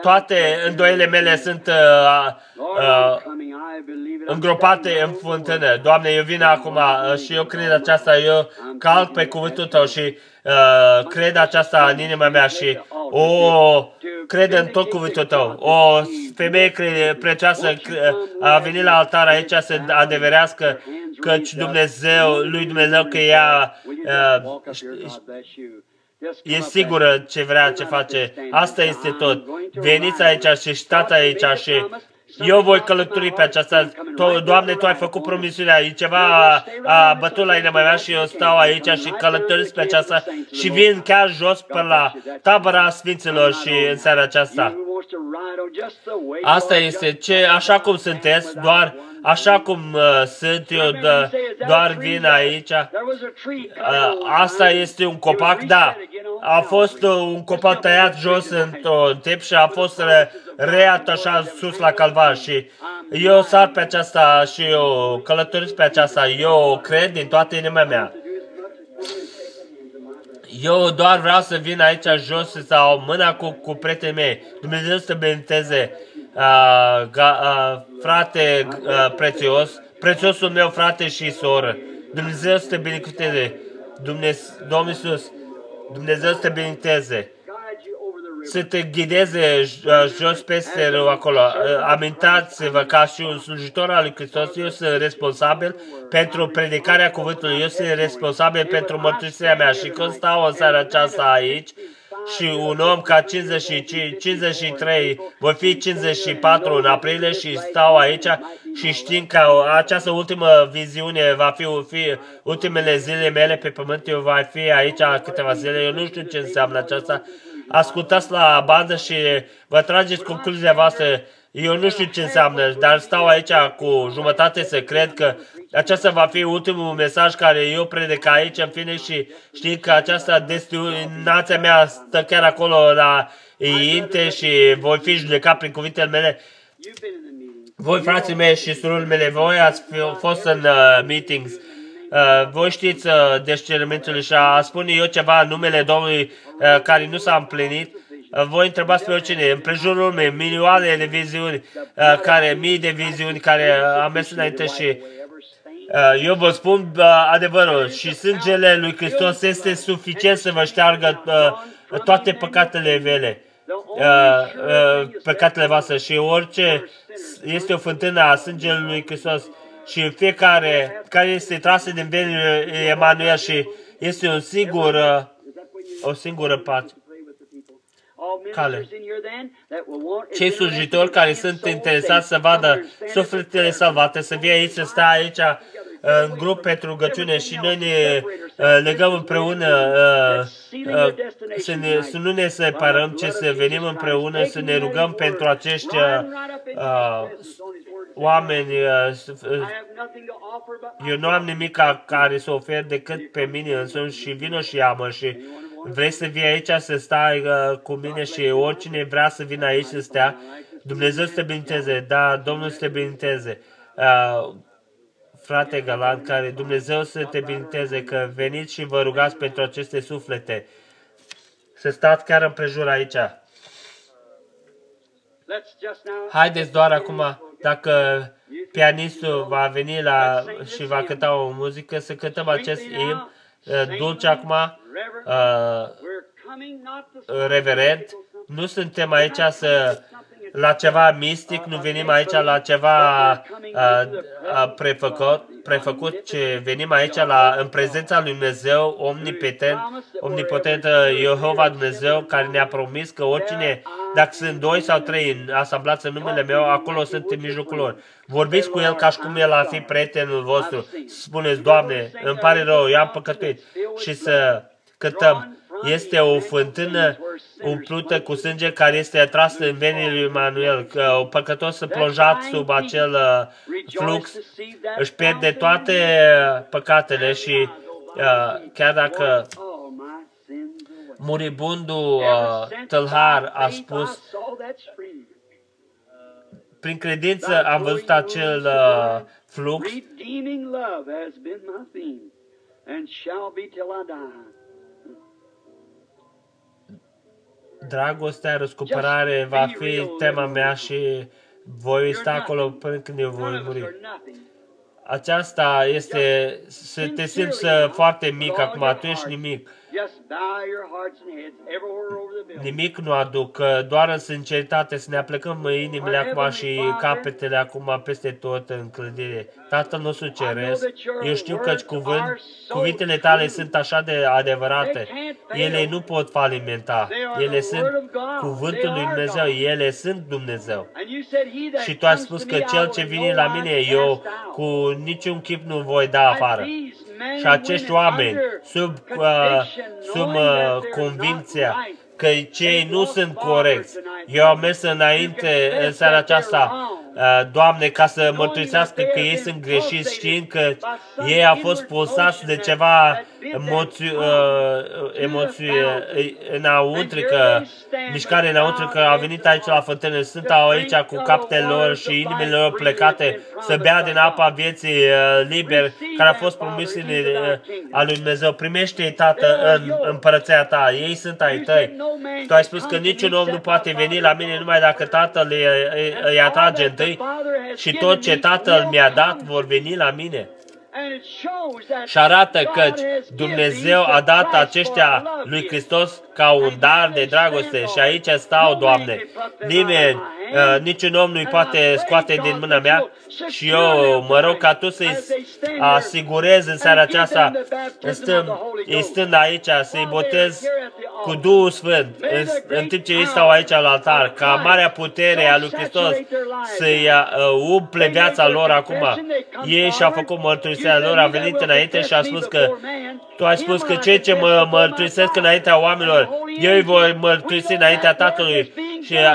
[SPEAKER 1] Toate îndoiele mele sunt uh, uh, îngropate în fântână. Doamne, eu vin acum uh, și eu cred aceasta, eu calc pe cuvântul Tău și uh, cred aceasta în inima mea și o cred în tot cuvântul Tău. O femeie prețioasă a venit la altar aici să adeverească căci Dumnezeu, lui Dumnezeu că ea uh, E sigură ce vrea, ce face. Asta este tot. Veniți aici și stați aici și eu voi călători pe aceasta. Tu, Doamne, Tu ai făcut promisiunea. E ceva a bătut la inima mea și eu stau aici și călătoresc pe aceasta și vin chiar jos până la tabăra Sfinților și în seara aceasta. Asta este ce, așa cum sunteți, doar așa cum uh, sunt eu, de, doar vin aici. Uh, asta este un copac, da. A fost uh, un copac tăiat jos într-un tip și a fost re, reatașat sus la calvar și eu sar pe aceasta și eu călătoresc pe aceasta. Eu cred din toată inima mea. Eu doar vreau să vin aici jos sau mâna cu, cu prietenii mei. Dumnezeu să binecuvânteze uh, uh, frate uh, prețios, prețiosul meu frate și soră. Dumnezeu să te binecuvânteze. Dumnezeu, Domnul Iisus, Dumnezeu să te binecuvânteze. Să te ghideze uh, jos peste rău acolo. Uh, amintați-vă ca și un slujitor al lui Hristos, eu sunt responsabil pentru predicarea cuvântului, eu sunt responsabil pentru mărturisirea mea și când stau în seara aceasta aici, și un om ca 55, 53, voi fi 54 în aprilie și stau aici și știm că această ultimă viziune va fi, fi ultimele zile mele pe pământ, eu voi fi aici câteva zile, eu nu știu ce înseamnă aceasta. Ascultați la bandă și vă trageți concluzia voastră Eu nu știu ce înseamnă, dar stau aici cu jumătate să cred că aceasta va fi ultimul mesaj care eu predic aici în fine și știi că aceasta destinația mea stă chiar acolo la Inte și voi fi judecat prin cuvintele mele. Voi, frații mei și surorile mele, voi ați fost în uh, meetings. Uh, voi știți uh, descerământul și a spune eu ceva în numele Domnului uh, care nu s-a împlinit. Uh, voi întrebați pe oricine, în prejurul meu, milioane de viziuni, uh, care, mii de viziuni care uh, am mers înainte și uh, eu vă spun uh, adevărul și sângele lui Hristos este suficient să vă șteargă uh, toate păcatele vele. Uh, uh, păcatele voastre și orice este o fântână a sângelui lui Hristos și fiecare care este trasă din venile Emanuel și este un singur, uh, o singură pace. Cale. Cei slujitori care sunt interesați să vadă sufletele salvate, să fie aici, să stea aici în grup pentru rugăciune și noi ne uh, legăm împreună, uh, uh, să, ne, să nu ne separăm, ci să venim împreună, să ne rugăm pentru acești oameni. Eu nu am nimic care să ofer decât pe mine însumi și vină și amă și vrei să vii aici să stai cu mine și oricine vrea să vină aici să stea, Dumnezeu să te biniteze, da, Domnul să te biniteze. Uh, frate Galant, care Dumnezeu să te binteze că veniți și vă rugați pentru aceste suflete. Să stați chiar împrejur aici. Haideți doar acum, dacă pianistul va veni la și va cânta o muzică, să cântăm acest im uh, dulce acum, uh, reverent. Nu suntem aici să la ceva mistic, nu venim aici la ceva uh, uh, prefăcut, prefăcut, ci venim aici la, în prezența lui Dumnezeu omnipotent, omnipotent Jehova Dumnezeu, care ne-a promis că oricine, dacă sunt doi sau trei asamblați în numele meu, acolo sunt în mijlocul lor. Vorbiți cu el ca și cum el ar fi prietenul vostru. Spuneți, Doamne, îmi pare rău, eu am păcătuit. Și să cântăm este o fântână umplută cu sânge care este atras în venile lui Emanuel. Că o păcătos plonjat sub acel uh, flux își pierde toate păcatele și uh, chiar dacă muribundul uh, tâlhar a spus prin credință am văzut acel uh, flux and shall be till I die. dragostea, răscumpărare va fi tema mea și voi sta acolo până când eu voi muri. Aceasta este să te simți foarte mic acum, tu ești nimic. Nimic nu aduc, doar în sinceritate să ne aplecăm inimile acum și capetele acum peste tot în clădire. Tatăl nostru ceresc, eu știu că cuvânt, cuvintele tale sunt așa de adevărate. Ele nu pot falimenta. Ele sunt cuvântul lui Dumnezeu. Ele sunt Dumnezeu. Și tu ai spus că cel ce vine la mine, eu cu niciun chip nu voi da afară. Și acești oameni, sub, uh, sub uh, convinția că cei nu sunt corecți. Eu am mers înainte în seara aceasta, uh, Doamne, ca să mărturisească că ei sunt greșiți, știind că ei au fost pulsați de ceva emoții, uh, emoții uh, înăuntrică, mișcare înăuntrică, au venit aici la fântână, sunt aici cu captele lor și inimile lor plecate să bea din apa vieții uh, liber, care a fost promis uh, a lui Dumnezeu. Primește-i, Tată, în împărăția ta. Ei sunt ai tăi. Tu ai spus că niciun om nu poate veni la mine numai dacă Tatăl îi, îi, îi atrage întâi și tot ce Tatăl mi-a dat vor veni la mine și arată că Dumnezeu a dat aceștia lui Hristos ca un dar de dragoste. și aici stau, Doamne. Nimeni, uh, niciun om nu-i poate scoate din mâna mea. și eu mă rog ca Tu să-i asigurezi în seara aceasta, stând, stând aici, să-i botez cu Duhul Sfânt, în, în timp ce ei stau aici la altar, ca marea putere a lui Hristos să-i uh, umple viața lor acum. Ei și-au făcut mărturisirea lor, a venit înainte și a spus că Tu ai spus că cei ce mă mărturisesc înaintea oamenilor, eu îi voi mărturisi înaintea Tatălui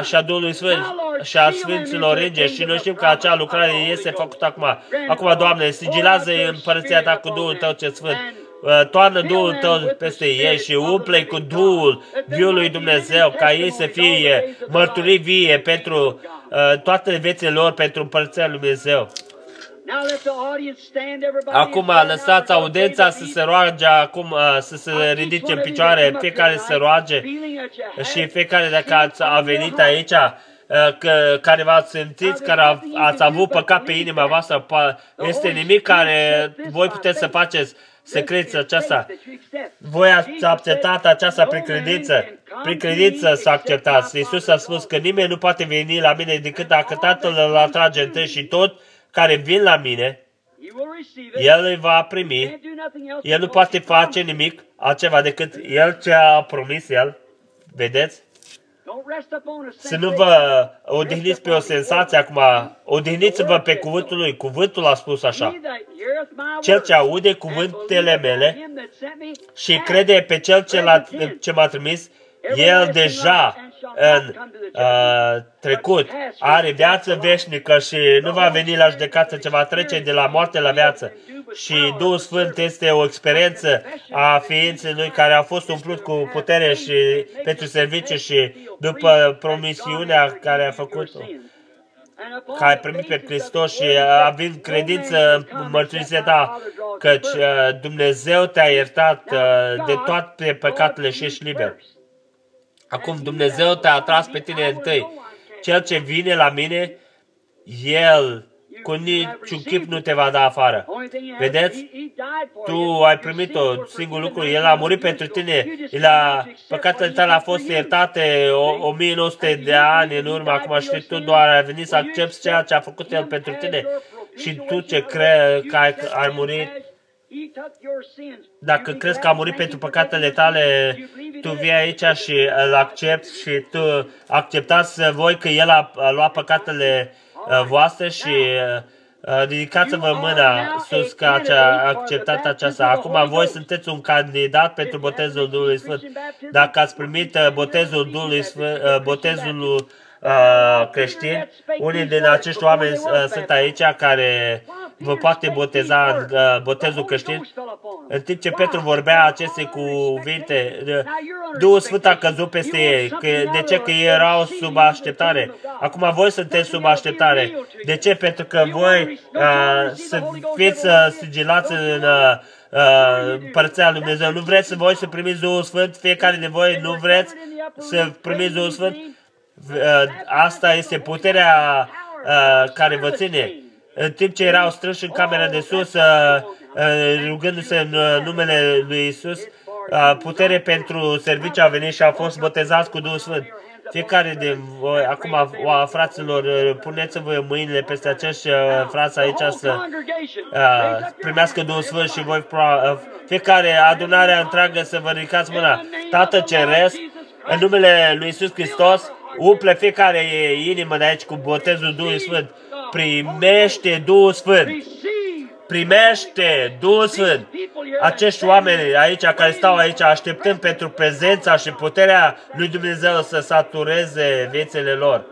[SPEAKER 1] și a Duhului Sfânt. și a Sfinților Îngeri și noi știm că acea lucrare este făcută acum. Acum, Doamne, sigilează împărăția Ta cu Duhul Tău ce Sfânt. Uh, toarnă Duhul Tău peste ei și umple cu Duhul Fiului Dumnezeu, ca ei să fie mărturii vie pentru uh, toate viețile lor, pentru împărăția Lui Dumnezeu. Acum lăsați audența să se roage, acum uh, să se ridice în picioare, fiecare să se roage. și fiecare dacă ați a venit aici, că, care v-ați simțit, care ați avut păcat pe inima voastră, este nimic care voi puteți să faceți să crezi aceasta. Voi ați acceptat aceasta prin credință. Prin credință să acceptați. Iisus a spus că nimeni nu poate veni la mine decât dacă Tatăl îl atrage întâi și tot care vin la mine, el îi va primi. El nu poate face nimic altceva decât El ce a promis El. Vedeți? Să nu vă odihniți pe o sensație acum, odihniți-vă pe cuvântul lui. Cuvântul a spus așa. Cel ce aude cuvântele mele și crede pe cel ce, ce m-a trimis, el deja în uh, trecut are viață veșnică și nu va veni la judecată, ce va trece de la moarte la viață. Și Duhul Sfânt este o experiență a ființei Lui care a fost umplut cu putere și pentru serviciu și după promisiunea care a făcut-o că ai primit pe Hristos și având credință în mărturisirea ta, căci uh, Dumnezeu te-a iertat uh, de toate păcatele și ești liber. Acum Dumnezeu te-a atras pe tine întâi. Cel ce vine la mine, El cu niciun chip nu te va da afară. Vedeți? Tu ai primit-o, singur lucru, El a murit pentru tine, El a, păcatele tale a fost iertate o, 1900 de ani în urmă, acum și tu doar ai venit să accepti ceea ce a făcut El pentru tine și tu ce crezi că ai, ai murit, dacă crezi că a murit pentru păcatele tale, tu vii aici și îl accepti și tu acceptați voi că El a luat păcatele uh, voastre și uh, ridicați-vă mâna sus că a acceptat aceasta. Acum voi sunteți un candidat pentru botezul Duhului Sfânt. Dacă ați primit uh, botezul Duhului Sfânt, botezul creștin, unii din acești oameni sunt aici care vă poate boteza în uh, botezul creștin. În timp ce Petru vorbea aceste cuvinte, Duhul Sfânt a căzut peste ei. Că, de ce? Că ei erau sub așteptare. Acum voi sunteți sub așteptare. De ce? Pentru că voi uh, să fiți uh, sigilați în uh, uh, Părțea Lui Dumnezeu. Nu vreți să voi să primiți Duhul Sfânt? Fiecare de voi nu vreți să primiți Duhul Sfânt? Uh, asta este puterea uh, care vă ține în timp ce erau strânși în camera de sus, uh, uh, rugându-se în uh, numele lui Isus, putere pentru serviciu a venit și a fost botezați cu Duhul Sfânt. Fiecare de voi, acum, o, fraților, puneți-vă mâinile peste acești frați aici să uh, primească Duhul Sfânt și voi, uh, fiecare adunare întreagă să vă ridicați mâna. Tată Ceresc, în numele lui Isus Hristos, umple fiecare inimă de aici cu botezul Duhului Sfânt primește Duhul Sfânt. Primește Duhul Sfânt. Acești oameni aici, care stau aici, așteptând pentru prezența și puterea lui Dumnezeu să satureze viețile lor.